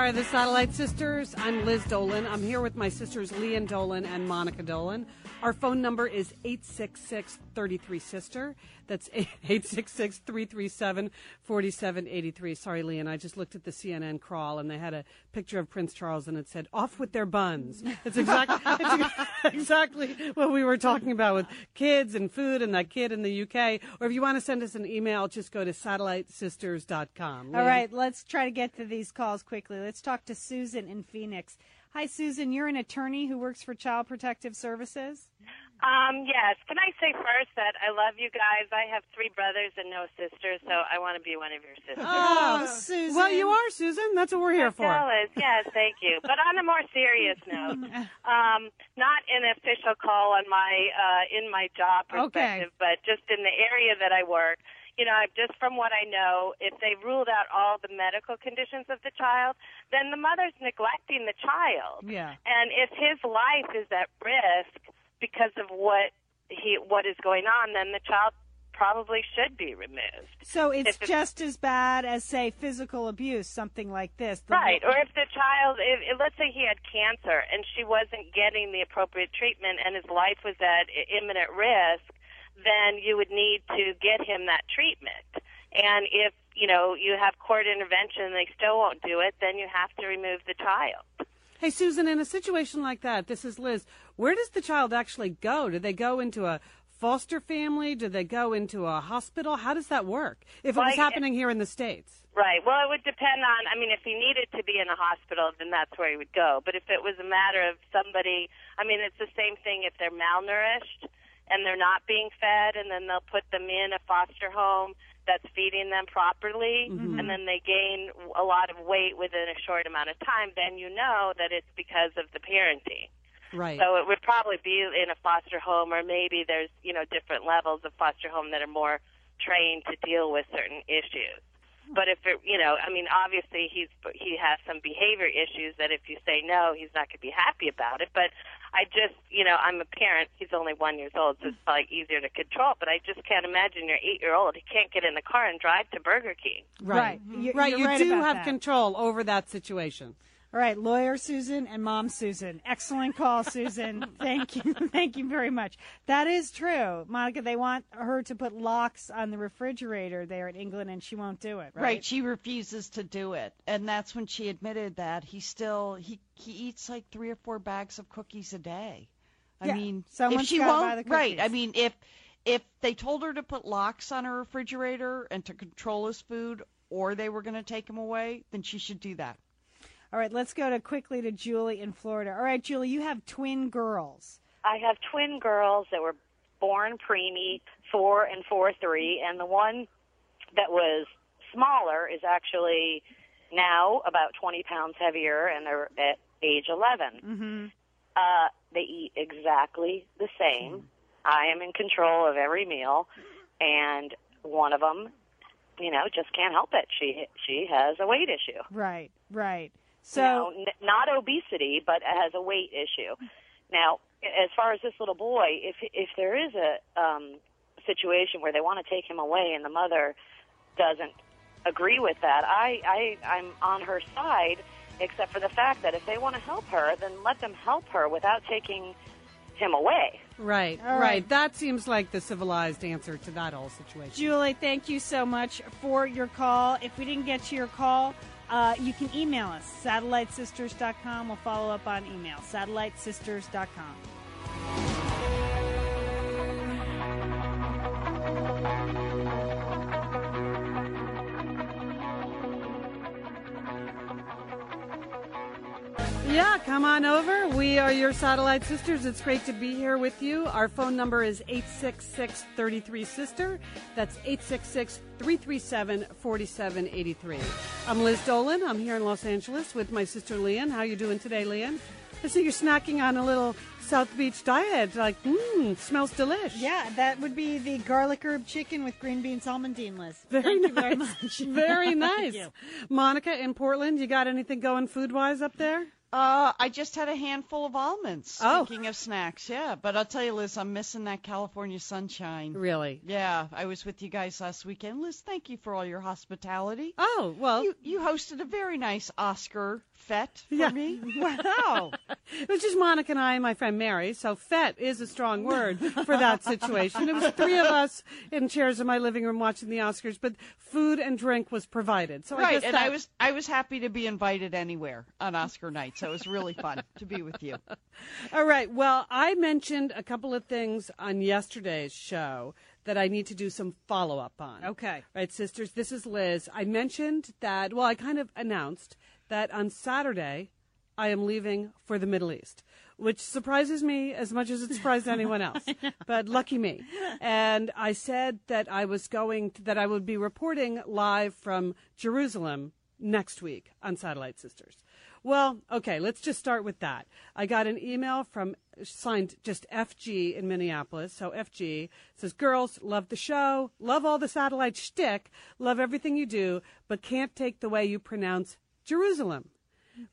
Are the Satellite Sisters. I'm Liz Dolan. I'm here with my sisters Lian Dolan and Monica Dolan. Our phone number is 866 33 Sister. That's 866 337 4783. Sorry, Lian, I just looked at the CNN crawl and they had a picture of Prince Charles and it said, off with their buns. It's exactly, it's exactly what we were talking about with kids and food and that kid in the UK. Or if you want to send us an email, just go to satellitesisters.com. All Lian? right, let's try to get to these calls quickly. Let's talk to Susan in Phoenix. Hi, Susan. You're an attorney who works for Child Protective Services. Um, yes. Can I say first that I love you guys? I have three brothers and no sisters, so I want to be one of your sisters. Oh, Susan. Well, you are, Susan. That's what we're here for. Jealous. Yes, thank you. But on a more serious note, um, not an official call on my uh, in my job Okay. perspective, but just in the area that I work. You know, I've just from what I know, if they ruled out all the medical conditions of the child, then the mother's neglecting the child. Yeah. And if his life is at risk because of what he what is going on, then the child probably should be removed. So it's it's- just as bad as, say, physical abuse, something like this. The- Right. Or if the child, if, if, let's say he had cancer and she wasn't getting the appropriate treatment and his life was at imminent risk, then you would need to get him that treatment. And if, you know, you have court intervention and they still won't do it, then you have to remove the child. Hey, Susan, in a situation like that, this is Liz. Where does the child actually go? Do they go into a foster family? Do they go into a hospital? How does that work? If it was Like, happening here in the States. Right. Well, it would depend on. I mean, if he needed to be in a hospital, then that's where he would go. But if it was a matter of somebody, I mean, it's the same thing if they're malnourished and they're not being fed, and then they'll put them in a foster home that's feeding them properly, Mhm. and then they gain a lot of weight within a short amount of time, then you know that it's because of the parenting. Right. So it would probably be in a foster home, or maybe there's you know different levels of foster home that are more trained to deal with certain issues. But if it, you know, I mean, obviously he's he has some behavior issues that if you say no, he's not going to be happy about it. But I just, you know, I'm a parent. He's only one years old, so it's probably easier to control. But I just can't imagine your eight year old. He can't get in the car and drive to Burger King. Right. Mm-hmm. You- right. you're You right do about have that. control over that situation. All right, lawyer Susan and mom Susan. Excellent call, Susan. Thank you. Thank you very much. That is true. Monica, they want her to put locks on the refrigerator there in England and she won't do it, right? Right, she refuses to do it, and that's when she admitted that he still he he eats like three or four bags of cookies a day. I Yeah, mean, someone's if she won't, buy the right? I mean, if if they told her to put locks on her refrigerator and to control his food, or they were going to take him away, then she should do that. All right, let's go to quickly to Julie in Florida. All right, Julie, you have twin girls. I have twin girls that were born preemie, four and four three, and the one that was smaller is actually now about 20 pounds heavier, and they're at age 11. Mm-hmm. Uh, they eat exactly the same. I am in control of every meal, and one of them, you know, just can't help it. She she has a weight issue. Right, right. So Now, n- not obesity, but has a weight issue. Now, as far as this little boy, if if there is a um, situation where they want to take him away and the mother doesn't agree with that, I, I I'm on her side, except for the fact that if they want to help her, then let them help her without taking him away. Right, All right, right. That seems like the civilized answer to that whole situation. Julie, thank you so much for your call. If we didn't get to your call, uh, you can email us, satellitesisters.com. We'll follow up on email, satellitesisters.com. Yeah, come on over. We are your satellite sisters. It's great to be here with you. Our phone number is 866 33 Sister. That's 866 337 4783. I'm Liz Dolan. I'm here in Los Angeles with my sister Lian. How you doing today, Lian? I see you're snacking on a little South Beach diet. Like, mmm, smells delish. Yeah, that would be the garlic herb chicken with green beans almondine, Liz. Very Thank nice. you very much. Very nice. Monica in Portland, you got anything going food wise up there? Uh, I just had a handful of almonds. Oh. Speaking of snacks, yeah. But I'll tell you, Liz, I'm missing that California sunshine. Really? Yeah, I was with you guys last weekend. Liz, thank you for all your hospitality. Oh, well. You, you hosted a very nice Oscar fete for Yeah. me. Wow. It was just Monica and I and my friend Mary, so fet is a strong word for that situation. It was three of us in chairs in my living room watching the Oscars, but food and drink was provided. So I right, guess and that, I was I was happy to be invited anywhere on Oscar night, so it was really fun to be with you. All right. Well, I mentioned a couple of things on yesterday's show that I need to do some follow up on. Okay. Right, sisters, this is Liz. I mentioned that, well, I kind of announced that on Saturday I am leaving for the Middle East, which surprises me as much as it surprised anyone else. But lucky me. And I said that I was going, that I would be reporting live from Jerusalem next week on Satellite Sisters. Well, okay, let's just start with that. I got an email from signed just FG in Minneapolis. So FG says, Girls, love the show, love all the satellite shtick, love everything you do, but can't take the way you pronounce Jerusalem.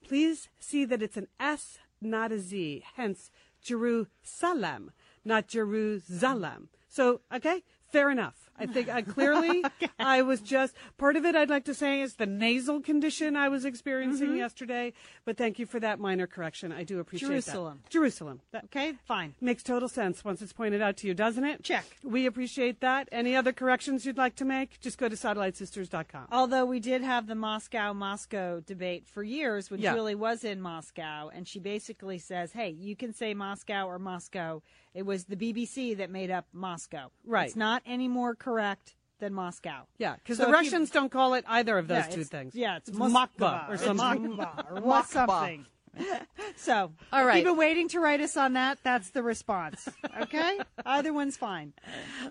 Please see that it's an S, not a Z, hence Jerusalem, not Jerusalem. So, okay, fair enough. I think I clearly, I was just, part of it I'd like to say is the nasal condition I was experiencing mm-hmm. yesterday, but thank you for that minor correction. I do appreciate Jerusalem. that. Jerusalem. That Okay, fine. makes total sense once it's pointed out to you, doesn't it? Check. We appreciate that. Any other corrections you'd like to make? Just go to satellitesisters.com. Although we did have the Moscow Moscow debate for years when Yeah. Julie was in Moscow, and she basically says, "Hey, you can say Moscow or Moscow. It was the BBC that made up Moscow. Right. It's not any more correct than Moscow. Yeah, because So the if you- Russians don't call it either of those Yeah, two things. Yeah, it's, It's Moskva Moskva or or something. Moskva or Moskva. something. So, all right. you've been waiting to write us on that. That's the response. Okay, either one's fine.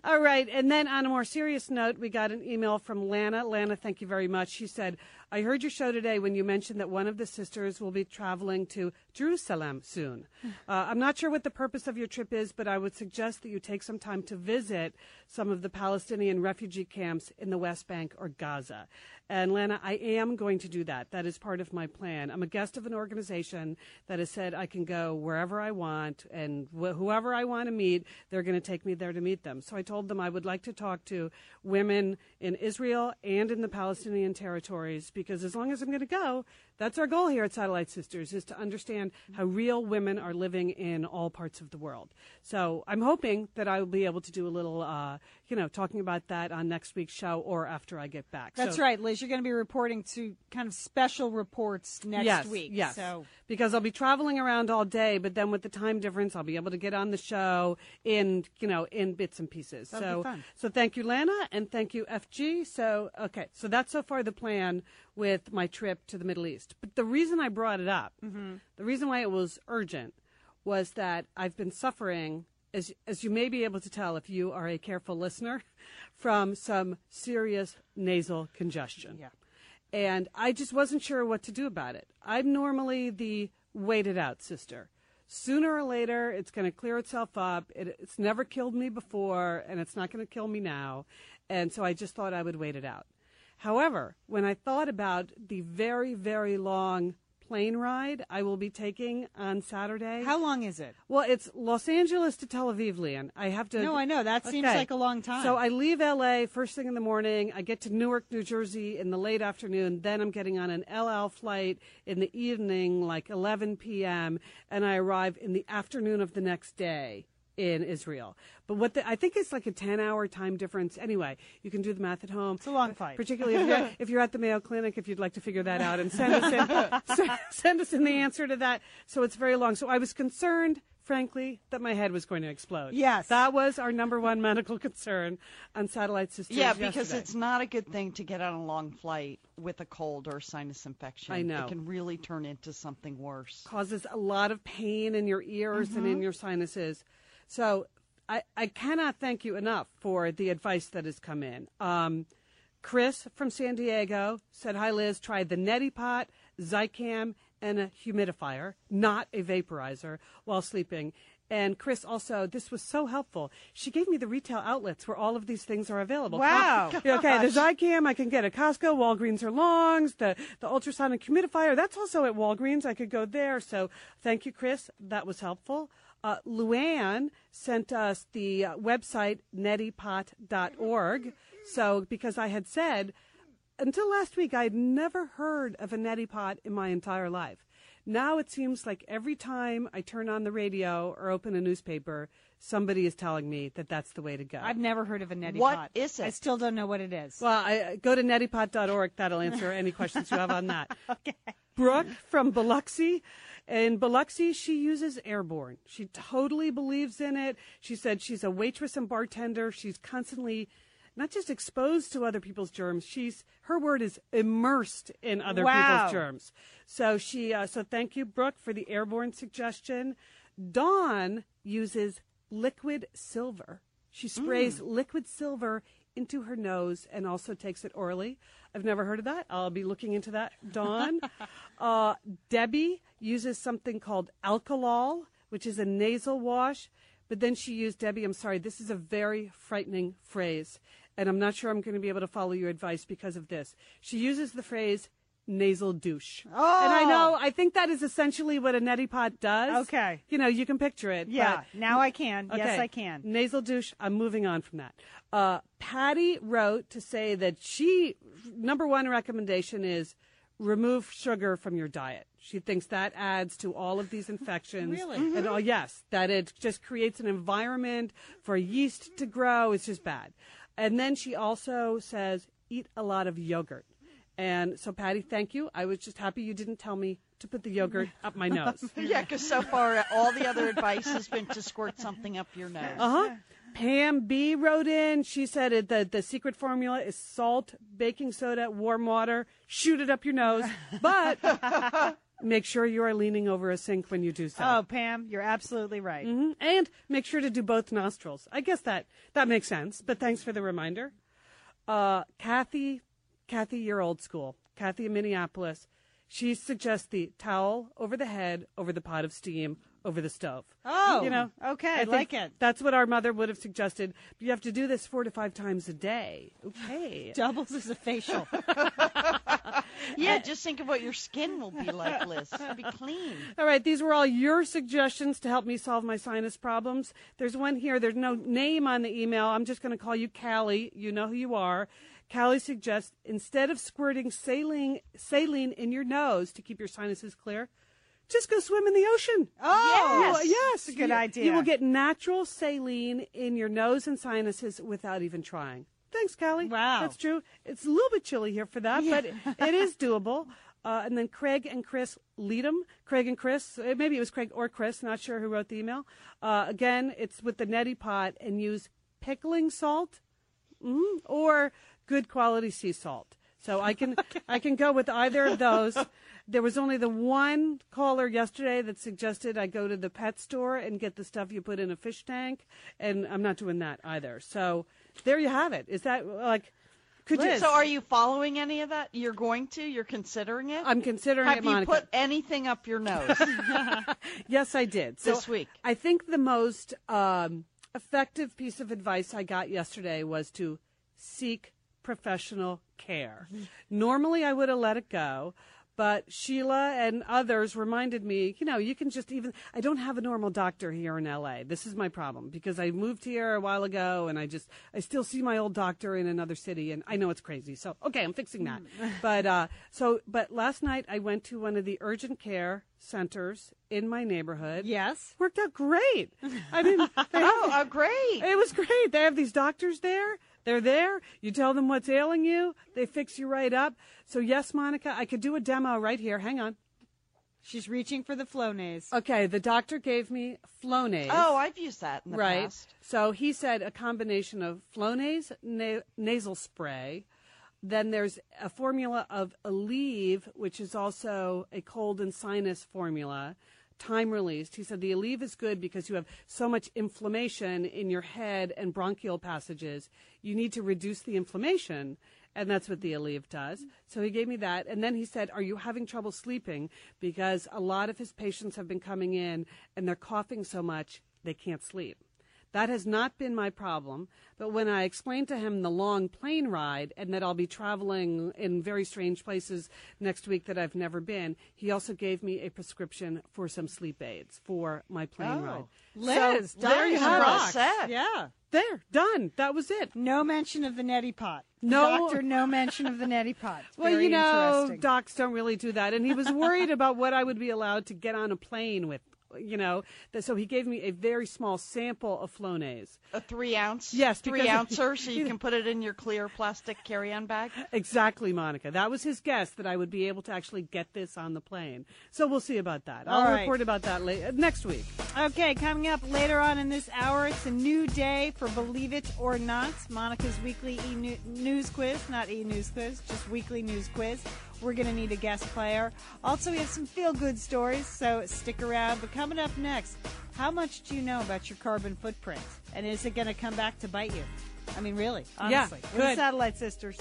All right. And then on a more serious note, we got an email from Lana. Lana, thank you very much. She said, I heard your show today when you mentioned that one of the sisters will be traveling to Jerusalem soon. Uh, I'm not sure what the purpose of your trip is, but I would suggest that you take some time to visit some of the Palestinian refugee camps in the West Bank or Gaza. And Lana, I am going to do that. That is part of my plan. I'm a guest of an organization that has said I can go wherever I want and wh- whoever I want to meet, they're going to take me there to meet them. So I told them I would like to talk to women in Israel and in the Palestinian territories because as long as I'm going to go, that's our goal here at Satellite Sisters is to understand how real women are living in all parts of the world. So I'm hoping that I will be able to do a little, uh, you know, talking about that on next week's show or after I get back. That's So- right, Liz. You're going to be reporting to kind of special reports next yes, week. Yes. So because I'll be traveling around all day, but then with the time difference, I'll be able to get on the show in you know in bits and pieces. That'll so so thank you, Lana, and thank you, FG. So okay, so that's so far the plan with my trip to the Middle East. But the reason I brought it up, Mm-hmm. the reason why it was urgent, was that I've been suffering as as you may be able to tell if you are a careful listener, from some serious nasal congestion. Yeah. And I just wasn't sure what to do about it. I'm normally the wait it out sister. Sooner or later, it's going to clear itself up. It, it's never killed me before, and it's not going to kill me now. And so I just thought I would wait it out. However, when I thought about the very, very long plane ride I will be taking on Saturday. How long is it? Well, it's Los Angeles to Tel Aviv, Lian. I have to. No, I know. That seems like a long time. So I leave LA first thing in the morning. I get to Newark, New Jersey in the late afternoon. Then I'm getting on an El Al flight in the evening, like 11 p.m., and I arrive in the afternoon of the next day in Israel. But what the, I think it's like a 10 hour time difference. Anyway, you can do the math at home. It's a long flight. Particularly if you're, if you're at the Mayo Clinic, if you'd like to figure that out and send us in, send- send us in the answer to that. So it's very long. So I was concerned, frankly, that my head was going to explode. Yes. That was our number one medical concern on Satellite Sisters. Yeah, because yesterday. it's not a good thing to get on a long flight with a cold or sinus infection. I know. It can really turn into something worse. causes a lot of pain in your ears and in mm-hmm. your sinuses. So I, I cannot thank you enough for the advice that has come in. Um, Chris from San Diego said, Hi, Liz. Tried the Neti Pot, Zicam, and a humidifier, not a vaporizer, while sleeping. And Chris also, this was so helpful. She gave me the retail outlets where all of these things are available. Wow. Yeah, okay, the. Zicam I can get at Costco, Walgreens or Longs, the, the ultrasonic humidifier, that's also at Walgreens. I could go there. So thank you, Chris. That was helpful. Uh, Luann sent us the uh, website netipot.org. So because I had said until last week I had never heard of a neti pot in my entire life. Now it seems like every time I turn on the radio or open a newspaper, somebody is telling me that that's the way to go. I've never heard of a neti What pot. is it? I still don't know what it is. Well, I, I- go to netipot.org. That'll answer any questions you have on that. okay. Brooke from Biloxi. In Biloxi, she uses Airborne. She totally believes in it. She said she's a waitress and bartender. She's constantly not just exposed to other people's germs. She's her word is immersed in other Wow. people's germs. So she uh, so thank you, Brooke, for the Airborne suggestion. Dawn uses liquid silver. She sprays liquid silver into her nose and also takes it orally. I've never heard of that. I'll be looking into that. Dawn. uh, Debbie uses something called Alkalol, which is a nasal wash. But then she used, Debbie, I'm sorry, this is a very frightening phrase. And I'm not sure I'm going to be able to follow your advice because of this. She uses the phrase nasal douche. Oh. And I know, I think that is essentially what a neti pot does. Okay. You know, you can picture it. Yeah, now I can. Yes, I can. Nasal douche. I'm moving on from that. Uh, Patty wrote to say that she number one recommendation is remove sugar from your diet. She thinks that adds to all of these infections. Really? And oh yes, that it just creates an environment for yeast to grow. It's just bad. And then she also says eat a lot of yogurt. And so Patty, thank you. I was just happy you didn't tell me to put the yogurt up my nose. yeah, because so far all the other advice has been to squirt something up your nose. Uh huh. Pam B wrote in. She said it, the the secret formula is salt, baking soda, warm water. Shoot it up your nose, but make sure you are leaning over a sink when you do so. Oh, Pam, you're absolutely right. Mhm. And make sure to do both nostrils. I guess that that makes sense. But thanks for the reminder. Uh, Kathy, Kathy, you're old school. Kathy in Minneapolis. She suggests the towel over the head, over the pot of steam, over the stove. Oh, you know, okay, I like it. That's what our mother would have suggested. You have to do this four to five times a day. Okay. Doubles as a facial. Yeah, just think of what your skin will be like, Liz. It'll be clean. All right, these were all your suggestions to help me solve my sinus problems. There's one here. There's no name on the email. I'm just going to call you Callie. You know who you are. Callie suggests instead of squirting saline, saline in your nose to keep your sinuses clear, just go swim in the ocean. Oh, yes, That's a good You- idea. You will get natural saline in your nose and sinuses without even trying. Thanks, Callie. Wow. that's true. It's a little bit chilly here for that, but it is doable. Uh, and then Craig and Chris Leadham. Craig and Chris, uh, maybe it was Craig or Chris, not sure who wrote the email. Uh, again, it's with the neti pot and use pickling salt mm, or good quality sea salt. So I can I can go with either of those. There was only the one caller yesterday that suggested I go to the pet store and get the stuff you put in a fish tank, and I'm not doing that either. So there you have it. Is that like? Could you? So are you following any of that? You're going to? You're considering it? I'm considering Have it, you put anything up your nose? yes, I did. So This week. I think the most um, effective piece of advice I got yesterday was to seek professional care. Normally, I would have let it go. But Sheila and others reminded me, you know, you can just even, I don't have a normal doctor here in LA. This is my problem because I moved here a while ago and I just, I still see my old doctor in another city and I know it's crazy. So, okay, I'm fixing that. but, uh, so, but last night I went to one of the urgent care centers in my neighborhood. Yes. Worked out great. I. They oh, uh, great. It was great. They have these doctors there. They're there. You tell them what's ailing you. They fix you right up. So yes, Monica, I could do a demo right here. Hang on. She's reaching for the Flonase. Okay, the doctor gave me Flonase. Oh, I've used that in the right. past. So he said a combination of Flonase na- nasal spray. Then there's a formula of Aleve, which is also a cold and sinus formula, time released. He said the Aleve is good because you have so much inflammation in your head and bronchial passages. You need to reduce the inflammation. And that's what the Aleve does. So he gave me that. And then he said, Are you having trouble sleeping? Because a lot of his patients have been coming in and they're coughing so much they can't sleep. That has not been my problem. But when I explained to him the long plane ride and that I'll be traveling in very strange places next week that I've never been, he also gave me a prescription for some sleep aids for my plane Oh. ride. Liz, so there you have it. Yeah. There, done. That was it. No mention of the neti pot. No. Doctor, no mention of the neti pot. It's Well, you know, docs don't really do that. And he was worried about what I would be allowed to get on a plane with, you know. That- So he gave me a very small sample of Flonase. A three ounce? Yes, Three because- ouncer so you can put it in your clear plastic carry on bag? Exactly, Monica. That was his guess that I would be able to actually get this on the plane. So we'll see about that. I'll All right. report about that la- uh, next week. Okay, coming up later on in this hour, it's a new day for Believe It or Not, Monica's weekly e news quiz, not e news quiz, just weekly news quiz. We're going to need a guest player. Also, we have some feel good stories, so stick around. But coming up next, how much do you know about your carbon footprint? And is it going to come back to bite you? I mean, really, Yeah, honestly. We're the good. Satellite Sisters.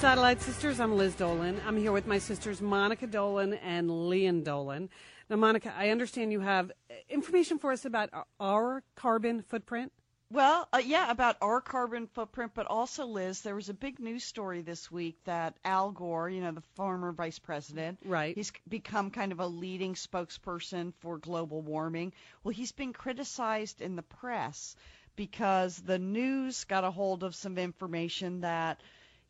Satellite Sisters. I'm Liz Dolan. I'm here with my sisters Monica Dolan and Lian Dolan. Now, Monica, I understand you have uh, information for us about our- our carbon footprint. Well, uh, yeah, about our carbon footprint, but also, Liz, there was a big news story this week that Al Gore, you know, the former vice president, right, he's become kind of a leading spokesperson for global warming. Well, he's been criticized in the press because the news got a hold of some information that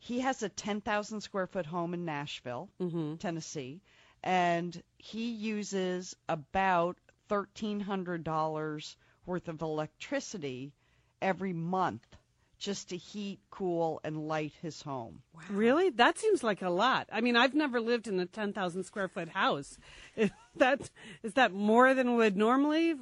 he has a 10,000 square foot home in Nashville, mm-hmm. Tennessee, and he uses about $1,300 worth of electricity every month just to heat, cool, and light his home. Really? That seems like a lot. I mean, I've never lived in a 10,000 square foot house. Is that, is that more than would normally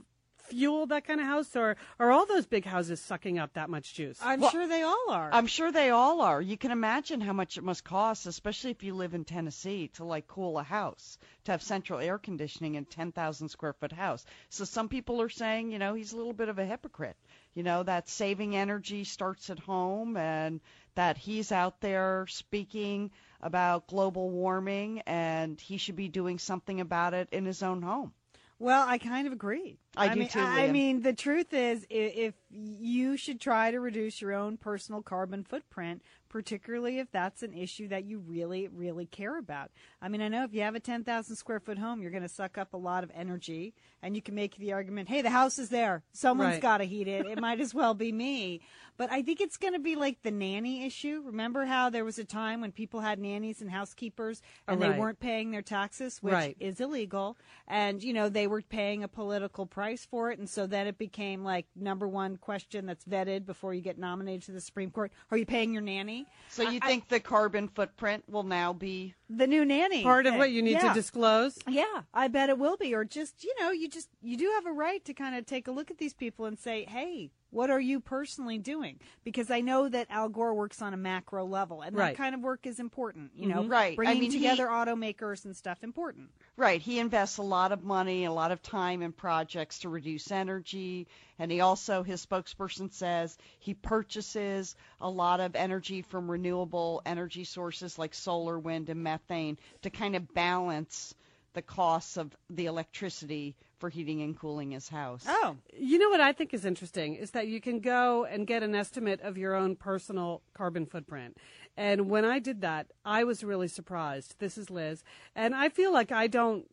fuel that kind of house, or are all those big houses sucking up that much juice? I'm Well, sure they all are. I'm sure they all are. You can imagine how much it must cost, especially if you live in Tennessee, to like cool a house, to have central air conditioning in 10,000 square foot house. So some people are saying, you know, he's a little bit of a hypocrite. You know, that saving energy starts at home and that he's out there speaking about global warming and he should be doing something about it in his own home. Well, I kind of agree. I do mean, too, I mean, the truth is, if you should try to reduce your own personal carbon footprint, particularly if that's an issue that you really, really care about. I mean, I know if you have a 10,000 square foot home, you're going to suck up a lot of energy, and you can make the argument, hey, the house is there. Someone's Right. got to heat it. It might as well be me. But I think it's going to be like the nanny issue. Remember how there was a time when people had nannies and housekeepers and Oh, they weren't paying their taxes, which Right. is illegal. And, you know, they were paying a political price for it. And so then it became like number one question that's vetted before you get nominated to the Supreme Court. Are you paying your nanny? So you I- think the carbon footprint will now be the new nanny Part of what you need Yeah. to disclose? Yeah, I bet it will be. Or just, you know, you just, you do have a right to kind of take a look at these people and say, hey, what are you personally doing? Because I know that Al Gore works on a macro level, and Right. that kind of work is important. You know, Mhm. Right. I Bringing mean, he- together automakers and stuff important. Right. He invests a lot of money, a lot of time in projects to reduce energy. And he also, his spokesperson says, he purchases a lot of energy from renewable energy sources like solar, wind, and methane to kind of balance the costs of the electricity for heating and cooling his house. Oh. You know what I think is interesting is that you can go and get an estimate of your own personal carbon footprint. And when I did that, I was really surprised. This is Liz. And I feel like I don't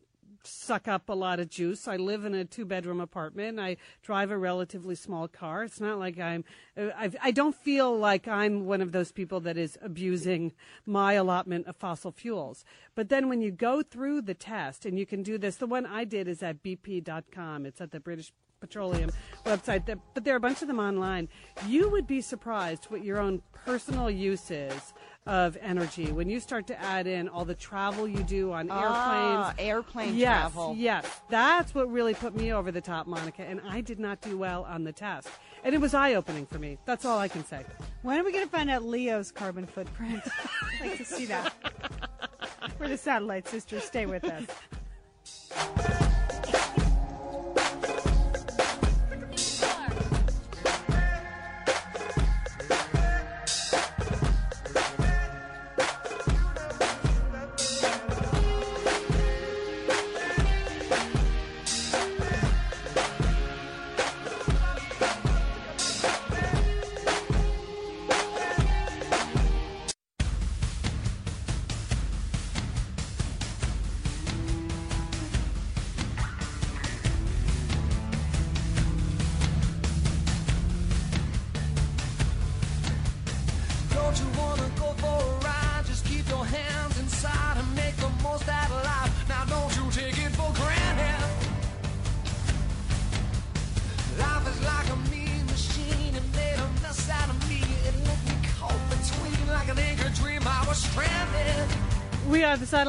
suck up a lot of juice. I live in a two bedroom apartment. I drive a relatively small car. It's not like I'm, uh, I, I don't feel like I'm one of those people that is abusing my allotment of fossil fuels. But then when you go through the test, and you can do this, the one I did is at bp.com. It's at the British Petroleum website, that, but there are a bunch of them online. You would be surprised what your own personal use is of energy when you start to add in all the travel you do on Ah, airplanes. airplane yes, travel. Yes, that's what really put me over the top, Monica, and I did not do well on the test. And it was eye opening for me. That's all I can say. When are we going to find out Lian's carbon footprint? I'd like to see that. We're the Satellite Sisters. Stay with us.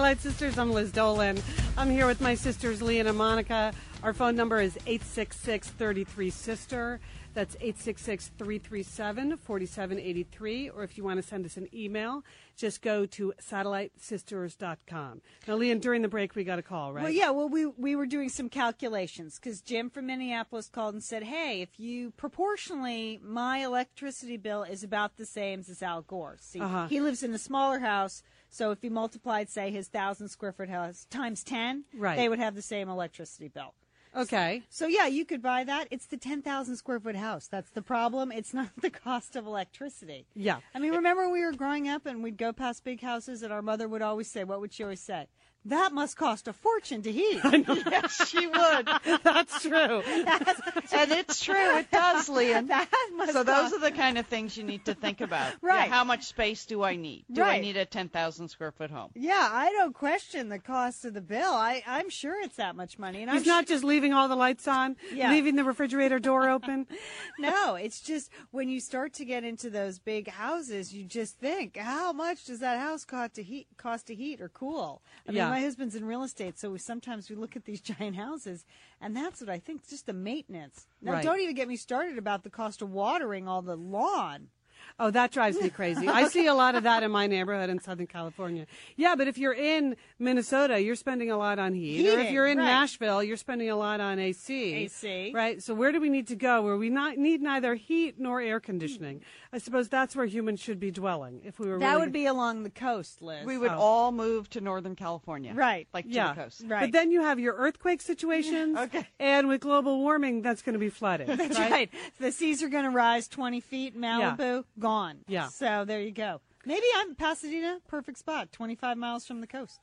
Satellite Sisters. I'm Liz Dolan. I'm here with my sisters, Lian and Monica. Our phone number is 866 33 Sister. That's 866 337 4783. Or if you want to send us an email, just go to satellitesisters.com. Now, Lian, during the break, we got a call, right? Well, yeah. Well, we we were doing some calculations because Jim from Minneapolis called and said, "Hey, if you proportionally, my electricity bill is about the same as Al Gore's. See, Uh-huh. he lives in a smaller house, so if you multiplied, say, his thousand square foot house times ten, Right. they would have the same electricity bill." Okay. So yeah, you could buy that. It's the ten thousand square foot house. That's the problem. It's not the cost of electricity. Yeah. I mean, remember when we were growing up and we'd go past big houses and our mother would always say, what would she always say? That must cost a fortune to heat. yes, she would. That's true. and it's true. It does, Lian. must so those cost- are the kind of things you need to think about. Right. Yeah, how much space do I need? Do I need a 10,000 square foot home? Yeah, I don't question the cost of the bill. I, I'm sure it's that much money. And I'm He's not just leaving all the lights on, Yeah. leaving the refrigerator door open. no, it's just when you start to get into those big houses, you just think, how much does that house cost to heat, cost to heat or cool? I mean, Yeah. my husband's in real estate, so we, sometimes we look at these giant houses, and that's what I think, just the maintenance. Now, Right. don't even get me started about the cost of watering all the lawn. Oh, that drives me crazy. I see a lot of that in my neighborhood in Southern California. Yeah, but if you're in Minnesota, you're spending a lot on heat. or if you're in right. Nashville, you're spending a lot on AC. AC. Right? So where do we need to go where we not need neither heat nor air conditioning? Hmm. I suppose that's where humans should be dwelling if we were That really would be along the coast, Liz. We would Oh. all move to Northern California. Right. Like to yeah. the coast. But then you have your earthquake situations. Okay. And with global warming, that's going to be flooded. That's right. The seas are going to rise 20 feet. Malibu, gone. Yeah. So there you go. Maybe I'm Pasadena, perfect spot, 25 miles from the coast.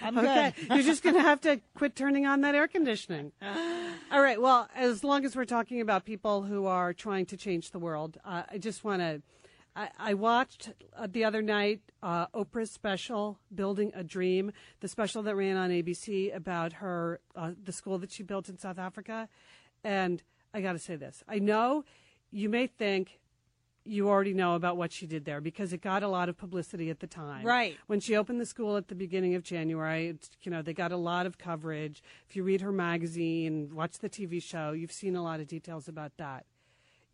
I'm okay. good. You're just going to have to quit turning on that air conditioning. All right. Well, as long as we're talking about people who are trying to change the world, uh, I just want to. I, I watched uh, the other night uh, Oprah's special, "Building a Dream," the special that ran on ABC about her uh, the school that she built in South Africa, and I got to say this: I know you may think you already know about what she did there because it got a lot of publicity at the time. Right. When she opened the school at the beginning of January, you know, they got a lot of coverage. If you read her magazine, watch the TV show, you've seen a lot of details about that.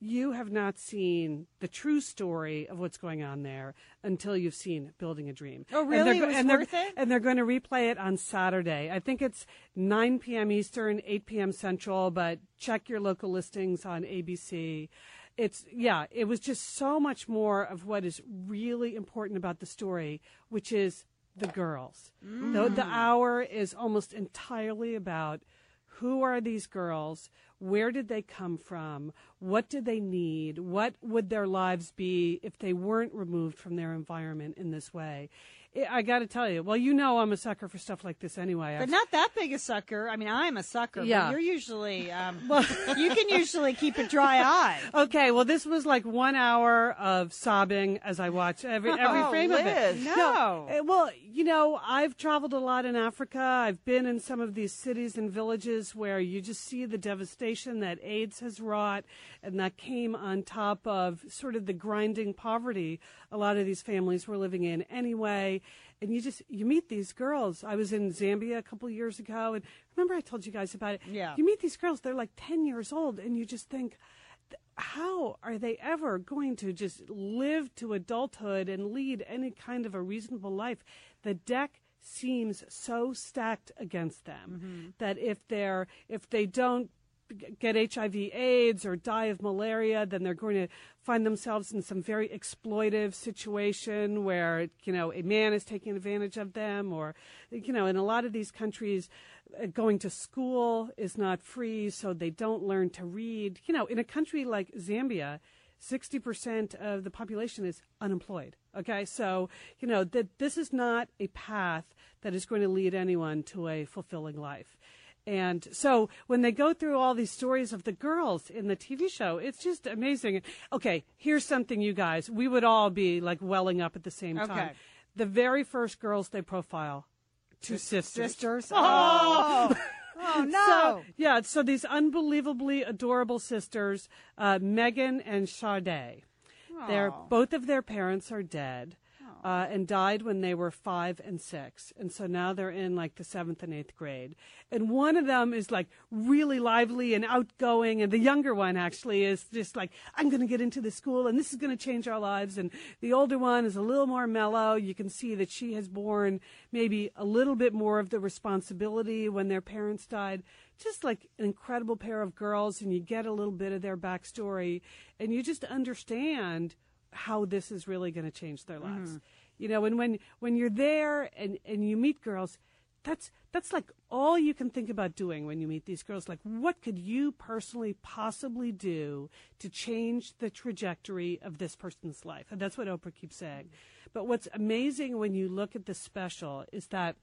You have not seen the true story of what's going on there until you've seen Building a Dream. Oh, And really? they're It was and worth it? And they're going to replay it on Saturday. I think it's 9 p.m. Eastern, 8 p.m. Central, but check your local listings on ABC. It's, yeah, it was just so much more of what is really important about the story, which is the girls. Mm. The, the hour is almost entirely about who are these girls? Where did they come from? What do they need? What would their lives be if they weren't removed from their environment in this way? I- got to tell you, well, you know I'm a sucker for stuff like this anyway. But I've- not that big a sucker. I mean, I'm a sucker. but Yeah. you're usually, um, you can usually keep a dry eye. Okay, well, this was like one hour of sobbing as I watched every every Oh, frame of Liz, it. no. uh, well, you know, I've traveled a lot in Africa. I've been in some of these cities and villages where you just see the devastation that AIDS has wrought, and that came on top of sort of the grinding poverty a lot of these families were living in anyway. And you just you meet these girls. I was in Zambia a couple years ago, and remember I told you guys about it. Yeah. You meet these girls; they're like ten years old, and you just think how are they ever going to just live to adulthood and lead any kind of a reasonable life? The deck seems so stacked against them mm-hmm. that if they're if they don't get HIV AIDS or die of malaria, then they're going to find themselves in some very exploitive situation where, you know, a man is taking advantage of them or, you know, in a lot of these countries, uh, going to school is not free, so they don't learn to read. You know, in a country like Zambia, 60% of the population is unemployed. Okay, so, you know, that this is not a path that is going to lead anyone to a fulfilling life. And so when they go through all these stories of the girls in the TV show, it's just amazing. Okay, here's something, you guys. We would all be like welling up at the same Okay. time. The very first girls they profile, two sisters. Sisters. Oh! Oh, no. So, yeah, so these unbelievably adorable sisters, uh, Megan and Sade. They're both of their parents are dead. Uh, and died when they were five and six. And so now they're in like the seventh and eighth grade. And one of them is like really lively and outgoing. And the younger one actually is just like, I'm going to get into this school and this is going to change our lives. And the older one is a little more mellow. You can see that she has borne maybe a little bit more of the responsibility when their parents died. Just like an incredible pair of girls. And you get a little bit of their backstory and you just understand how this is really going to change their mm-hmm. lives. You know, and when when you're there and and you meet girls, that's that's like all you can think about doing when you meet these girls. Like, what could you personally possibly do to change the trajectory of this person's life? And that's what Oprah keeps saying. Mm-hmm. But what's amazing when you look at the special is that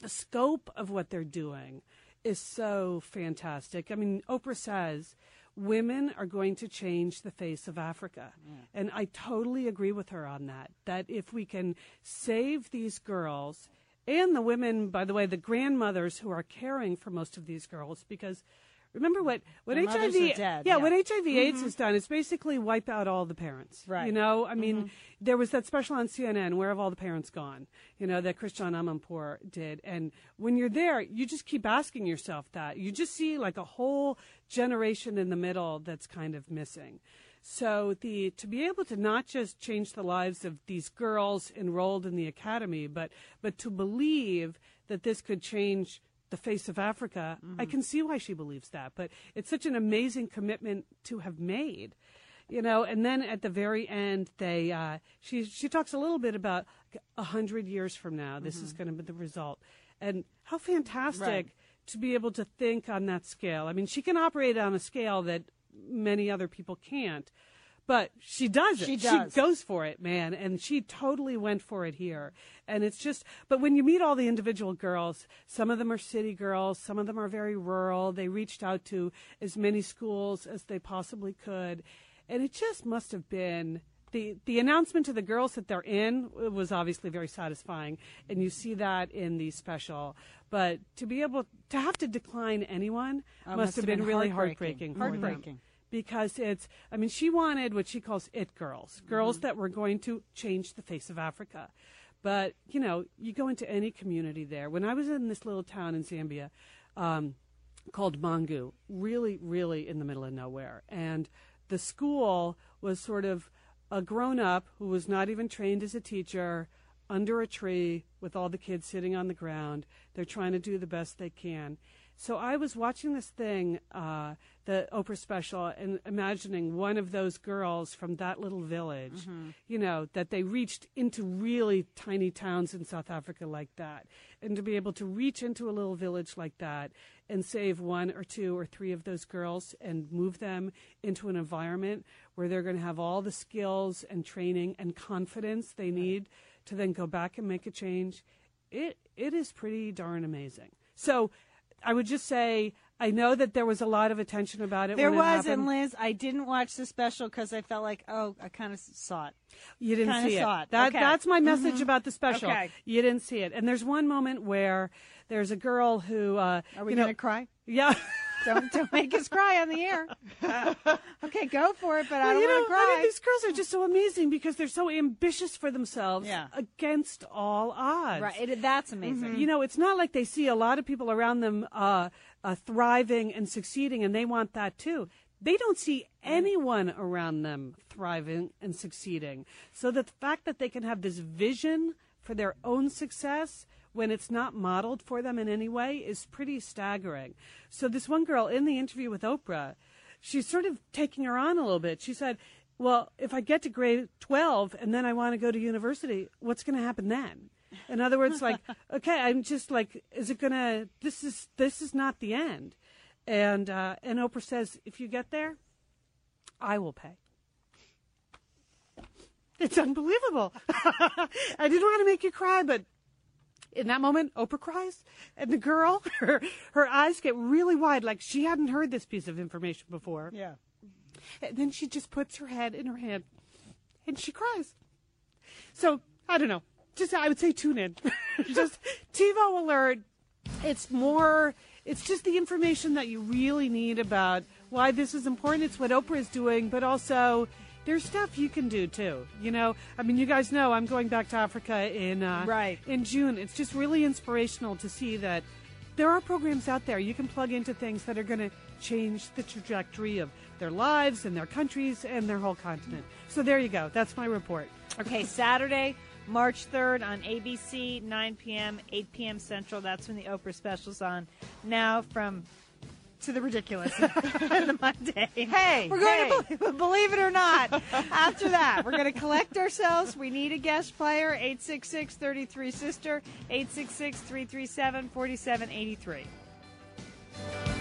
the scope of what they're doing is so fantastic. I mean, Oprah says women are going to change the face of Africa. And I totally agree with her on that. That if we can save these girls and the women, by the way, the grandmothers who are caring for most of these girls, because remember what, what The HIV, yeah, yeah. what HIV AIDS Mhm. has done is basically wipe out all the parents. Right. You know, I mean, there was that special on CNN, Where Have All the Parents Gone? You know, that Christiane Amanpour did. And when you're there, you just keep asking yourself that. You just see like a whole generation in the middle that's kind of missing. So the to be able to not just change the lives of these girls enrolled in the academy, but but to believe that this could change the face of Africa, I can see why she believes that. But it's such an amazing commitment to have made you know? And then at the very end they uh, she she talks a little bit about a hundred years from now this is going to be the result. And how fantastic Right. to be able to think on that scale. I mean she can operate on a scale that many other people can't but she does it She does. goes for it man and she totally went for it here and it's just but when you meet all the individual girls some of them are city girls some of them are very rural they reached out to as many schools as they possibly could and it just must have been the the announcement to the girls that they're in was obviously very satisfying and you see that in the special but to be able to have to decline anyone Oh, must, have been, really heartbreaking. heartbreaking for Heartbreaking. Because it's i mean she wanted what she calls it girls girls that were going to change the face of africa but you know you go into any community there when i was in this little town in zambia um, called Mongu really really in the middle of nowhere and the school was sort of a grown up who was not even trained as a teacher under a tree with all the kids sitting on the ground. They're trying to do the best they can. So I was watching this thing, uh, the Oprah special, and imagining one of those girls from that little village, you know, that they reached into really tiny towns in South Africa like that. And to be able to reach into a little village like that and save one or two or three of those girls and move them into an environment where they're going to have all the skills and training and confidence they need to then go back and make a change, it it is pretty darn amazing. So I would just say I know that there was a lot of attention about it. There when it was, and. Liz, I didn't watch the special because I felt like, oh, I kind of saw it. You didn't Kinda see it. saw it. That, Okay. That's my message Mhm. about the special. Okay. You didn't see it. And there's one moment where there's a girl who. Uh, Are we you know, gonna cry? Yeah. don't don't make us cry on the air. okay, go for it, but I don't you know, want to I cry. mean, these girls are just so amazing because they're so ambitious for themselves Yeah. against all odds. Right, it, that's amazing. You know, it's not like they see a lot of people around them uh, uh, thriving and succeeding, and they want that too. They don't see anyone around them thriving and succeeding. So the fact that they can have this vision for their own success when it's not modeled for them in any way is pretty staggering. So this one girl in the interview with Oprah, she's sort of taking her on a little bit. She said, "Well, if I get to grade 12 and then I want to go to university, what's going to happen then?" In other words, like, okay, I'm just like, is it gonna? This is this is not the end. And uh, and Oprah says, if you get there, I will pay. It's unbelievable. I didn't want to make you cry, but in that moment, Oprah cries, and the girl, her her eyes get really wide, like she hadn't heard this piece of information before. Yeah. And then she just puts her head in her hand, and she cries. So I don't know. Just I would say tune in. just TiVo alert. It's more. It's just the information that you really need about why this is important. It's what Oprah is doing, but also there's stuff you can do too. You know, I mean, you guys know I'm going back to Africa in uh, Right. in June. It's just really inspirational to see that there are programs out there you can plug into things that are going to change the trajectory of their lives and their countries and their whole continent. So there you go. That's my report. Okay, Saturday, March 3rd on ABC, 9 p.m., 8 p.m. Central. That's when the Oprah special's on. Now from to the ridiculous the Monday. Hey, we're going hey. to believe, believe it or not. After that, we're going to collect ourselves. We need a guest player. 866 33 Sister, 866 337 4783.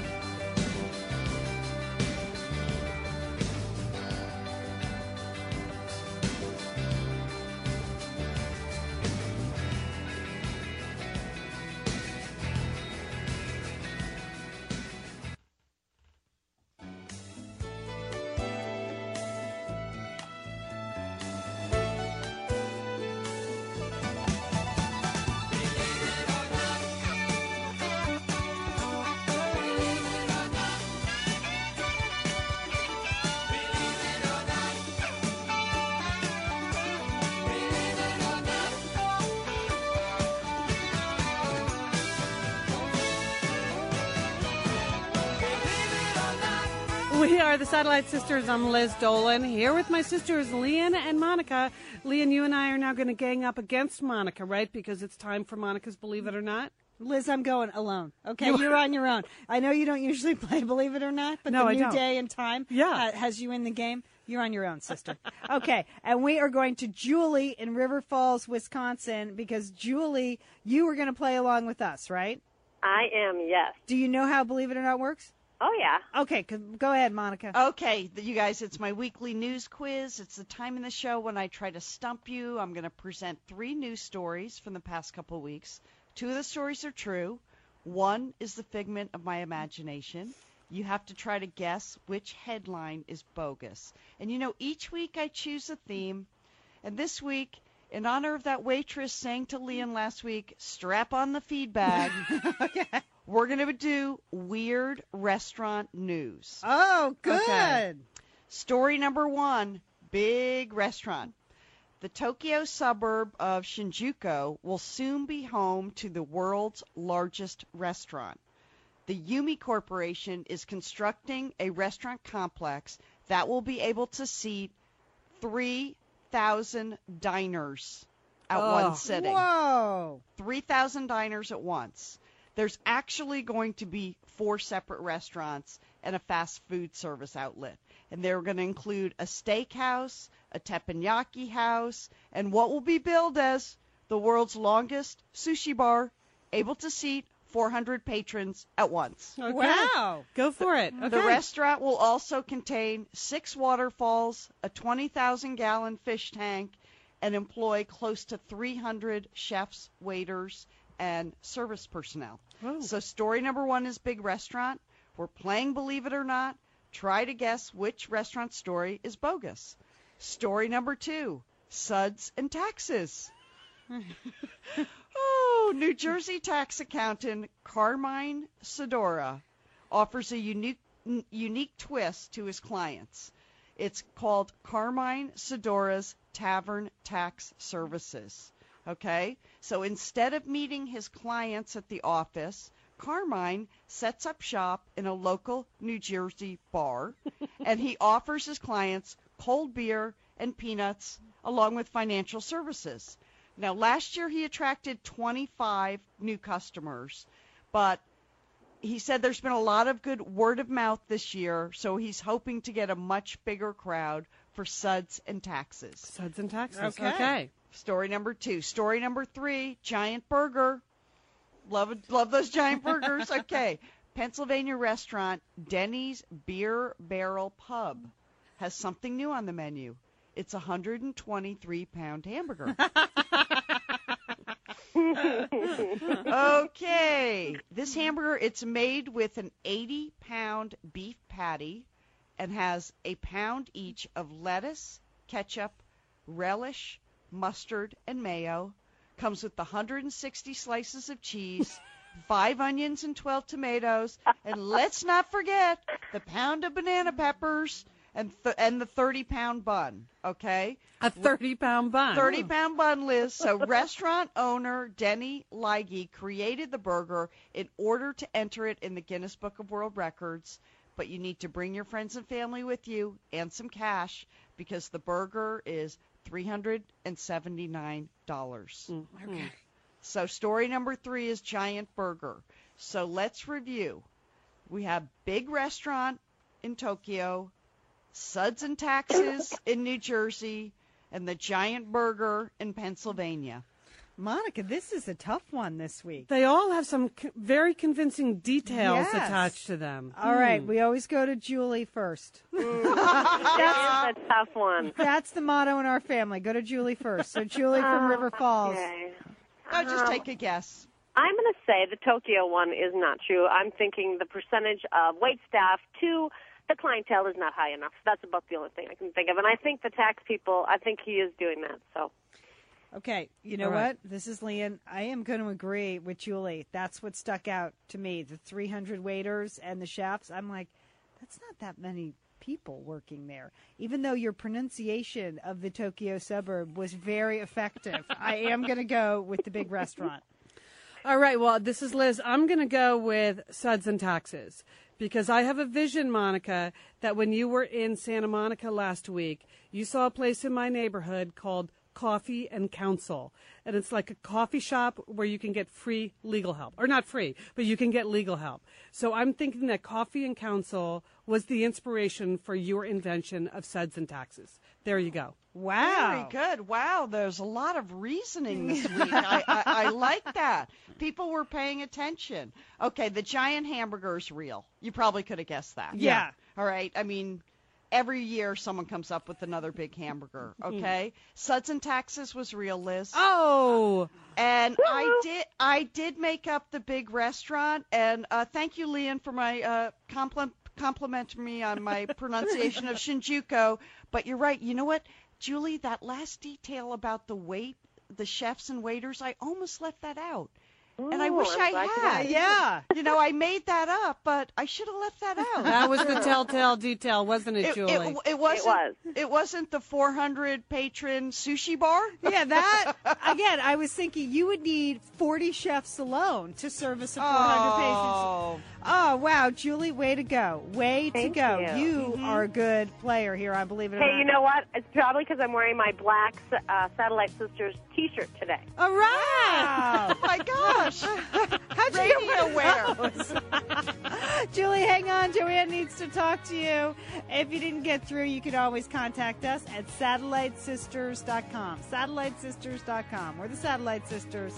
The Satellite Sisters. I'm Liz Dolan here with my sisters Lian and Monica. Lian, you and I are now going to gang up against Monica, right? Because it's time for Monica's Believe It or Not. Liz, I'm going alone. Okay, You- you're on your own. I know you don't usually play Believe It or Not, but No, the I new don't. day and time Yeah. uh, has you in the game. You're on your own, sister. okay, and we are going to Julie in River Falls, Wisconsin, because Julie, you were going to play along with us, right? I am, yes. Do you know how Believe It or Not works? Oh, yeah. Okay, go ahead, Monica. Okay, you guys, it's my weekly news quiz. It's the time in the show when I try to stump you. I'm going to present three news stories from the past couple of weeks. Two of the stories are true. One is the figment of my imagination. You have to try to guess which headline is bogus. And you know, each week I choose a theme. And this week, in honor of that waitress saying to Lian last week, strap on the feed bag, we're going to do weird restaurant news. Oh, good. Okay. Story number one big restaurant. The Tokyo suburb of Shinjuku will soon be home to the world's largest restaurant. The Yumi Corporation is constructing a restaurant complex that will be able to seat 3,000 diners at Oh. one sitting. Whoa. 3,000 diners at once. There's actually going to be four separate restaurants and a fast food service outlet. And they're going to include a steakhouse, a teppanyaki house, and what will be billed as the world's longest sushi bar, able to seat 400 patrons at once. Okay. Wow. Go for it. The restaurant will also contain six waterfalls, a 20,000 gallon fish tank, and employ close to 300 chefs, waiters, and service personnel. So, story number one is big restaurant. We're playing Believe It or Not. Try to guess which restaurant story is bogus. Story number two Suds and taxes. oh, New Jersey tax accountant Carmine Sedora offers a unique n- unique twist to his clients. It's called Carmine Sedora's Tavern Tax Services. Okay? So instead of meeting his clients at the office, Carmine sets up shop in a local New Jersey bar and he offers his clients cold beer and peanuts along with financial services. Now, last year he attracted 25 new customers, but he said there's been a lot of good word of mouth this year, so he's hoping to get a much bigger crowd for suds and taxes. Suds and taxes. Okay. Okay. Story number two. Story number three. Giant burger. Love love those giant burgers. Okay. Pennsylvania restaurant Denny's Beer Barrel Pub has something new on the menu. It's a 123 pound hamburger. okay. This hamburger, it's made with an 80 pound beef patty and has a pound each of lettuce, ketchup, relish, mustard, and mayo. Comes with 160 slices of cheese, five onions and 12 tomatoes, and let's not forget the pound of banana peppers and th- and the 30 pound bun. Okay, A 30 pound bun. 30 pound bun, Liz. So, restaurant owner Denny Leige created the burger in order to enter it in the Guinness Book of World Records. But you need to bring your friends and family with you and some cash because the burger is $379. Mm-hmm. Okay. So, story number three is Giant Burger. So, let's review. We have Big Restaurant in Tokyo, Suds and Taxes in New Jersey, and the Giant Burger in Pennsylvania. Monica, this is a tough one this week. They all have some c- very convincing details Yes. attached to them. All right, Hmm. we always go to Julie first. That is a tough one. That's the motto in our family. Go to Julie first. So Julie from Oh, River Falls. okay. Oh, just Um, take a guess. I'm going to say the Tokyo one is not true. I'm thinking the percentage of wait staff to the clientele is not high enough. That's about the only thing I can think of. And I think the tax people, I think he is doing that. So Okay, you know right. what? This is Lian. I am going to agree with Julie. That's what stuck out to me. The 300 waiters and the chefs. I'm like, that's not that many people working there. Even though your pronunciation of the Tokyo suburb was very effective, I am going to go with the big restaurant. All right. Well, this is Liz. I'm going to go with Suds and Taxes because I have a vision, Monica, that when you were in Santa Monica last week, you saw a place in my neighborhood called Coffee and Counsel. And it's like a coffee shop where you can get free legal help. Or not free, but you can get legal help. So I'm thinking that Coffee and Counsel was the inspiration for your invention of Suds and Taxes. There you go. Wow. Very good. Wow, there's a lot of reasoning this week. I, I, I like that. People were paying attention. Okay, the giant hamburger is real. You probably could have guessed that. Yeah. All right. I mean, every year someone comes up with another big hamburger. Okay. Suds and Taxes was real, Liz. Oh. And I did. I did make up the big restaurant. And uh, thank you, Lian, for my uh, compliment compliment me on my pronunciation of Shinjuku. But you're right. You know what, Julie? That last detail about the wait, the chefs and waiters, I almost left that out. And I wish I'm I had. Yeah. You know, I made that up, but I should have left that out. That was the telltale detail, wasn't it, It, Julie? it, it wasn't. It wasn't the 400 patron sushi bar. Yeah, that again. I was thinking you would need 40 chefs alone to service a 400 Oh. patients. Oh wow, Julie, way to go! Way Thank to go! you. You are a good player here. I believe it. or Hey, not. you know what? It's probably because I'm wearing my black uh, Satellite Sisters T-shirt today. All right. Oh my gosh! How'd you Radio wear. Julie, hang on. Joanne needs to talk to you. If you didn't get through, you can always contact us at satellitesisters.com. Satellitesisters.com. We're the Satellite Sisters.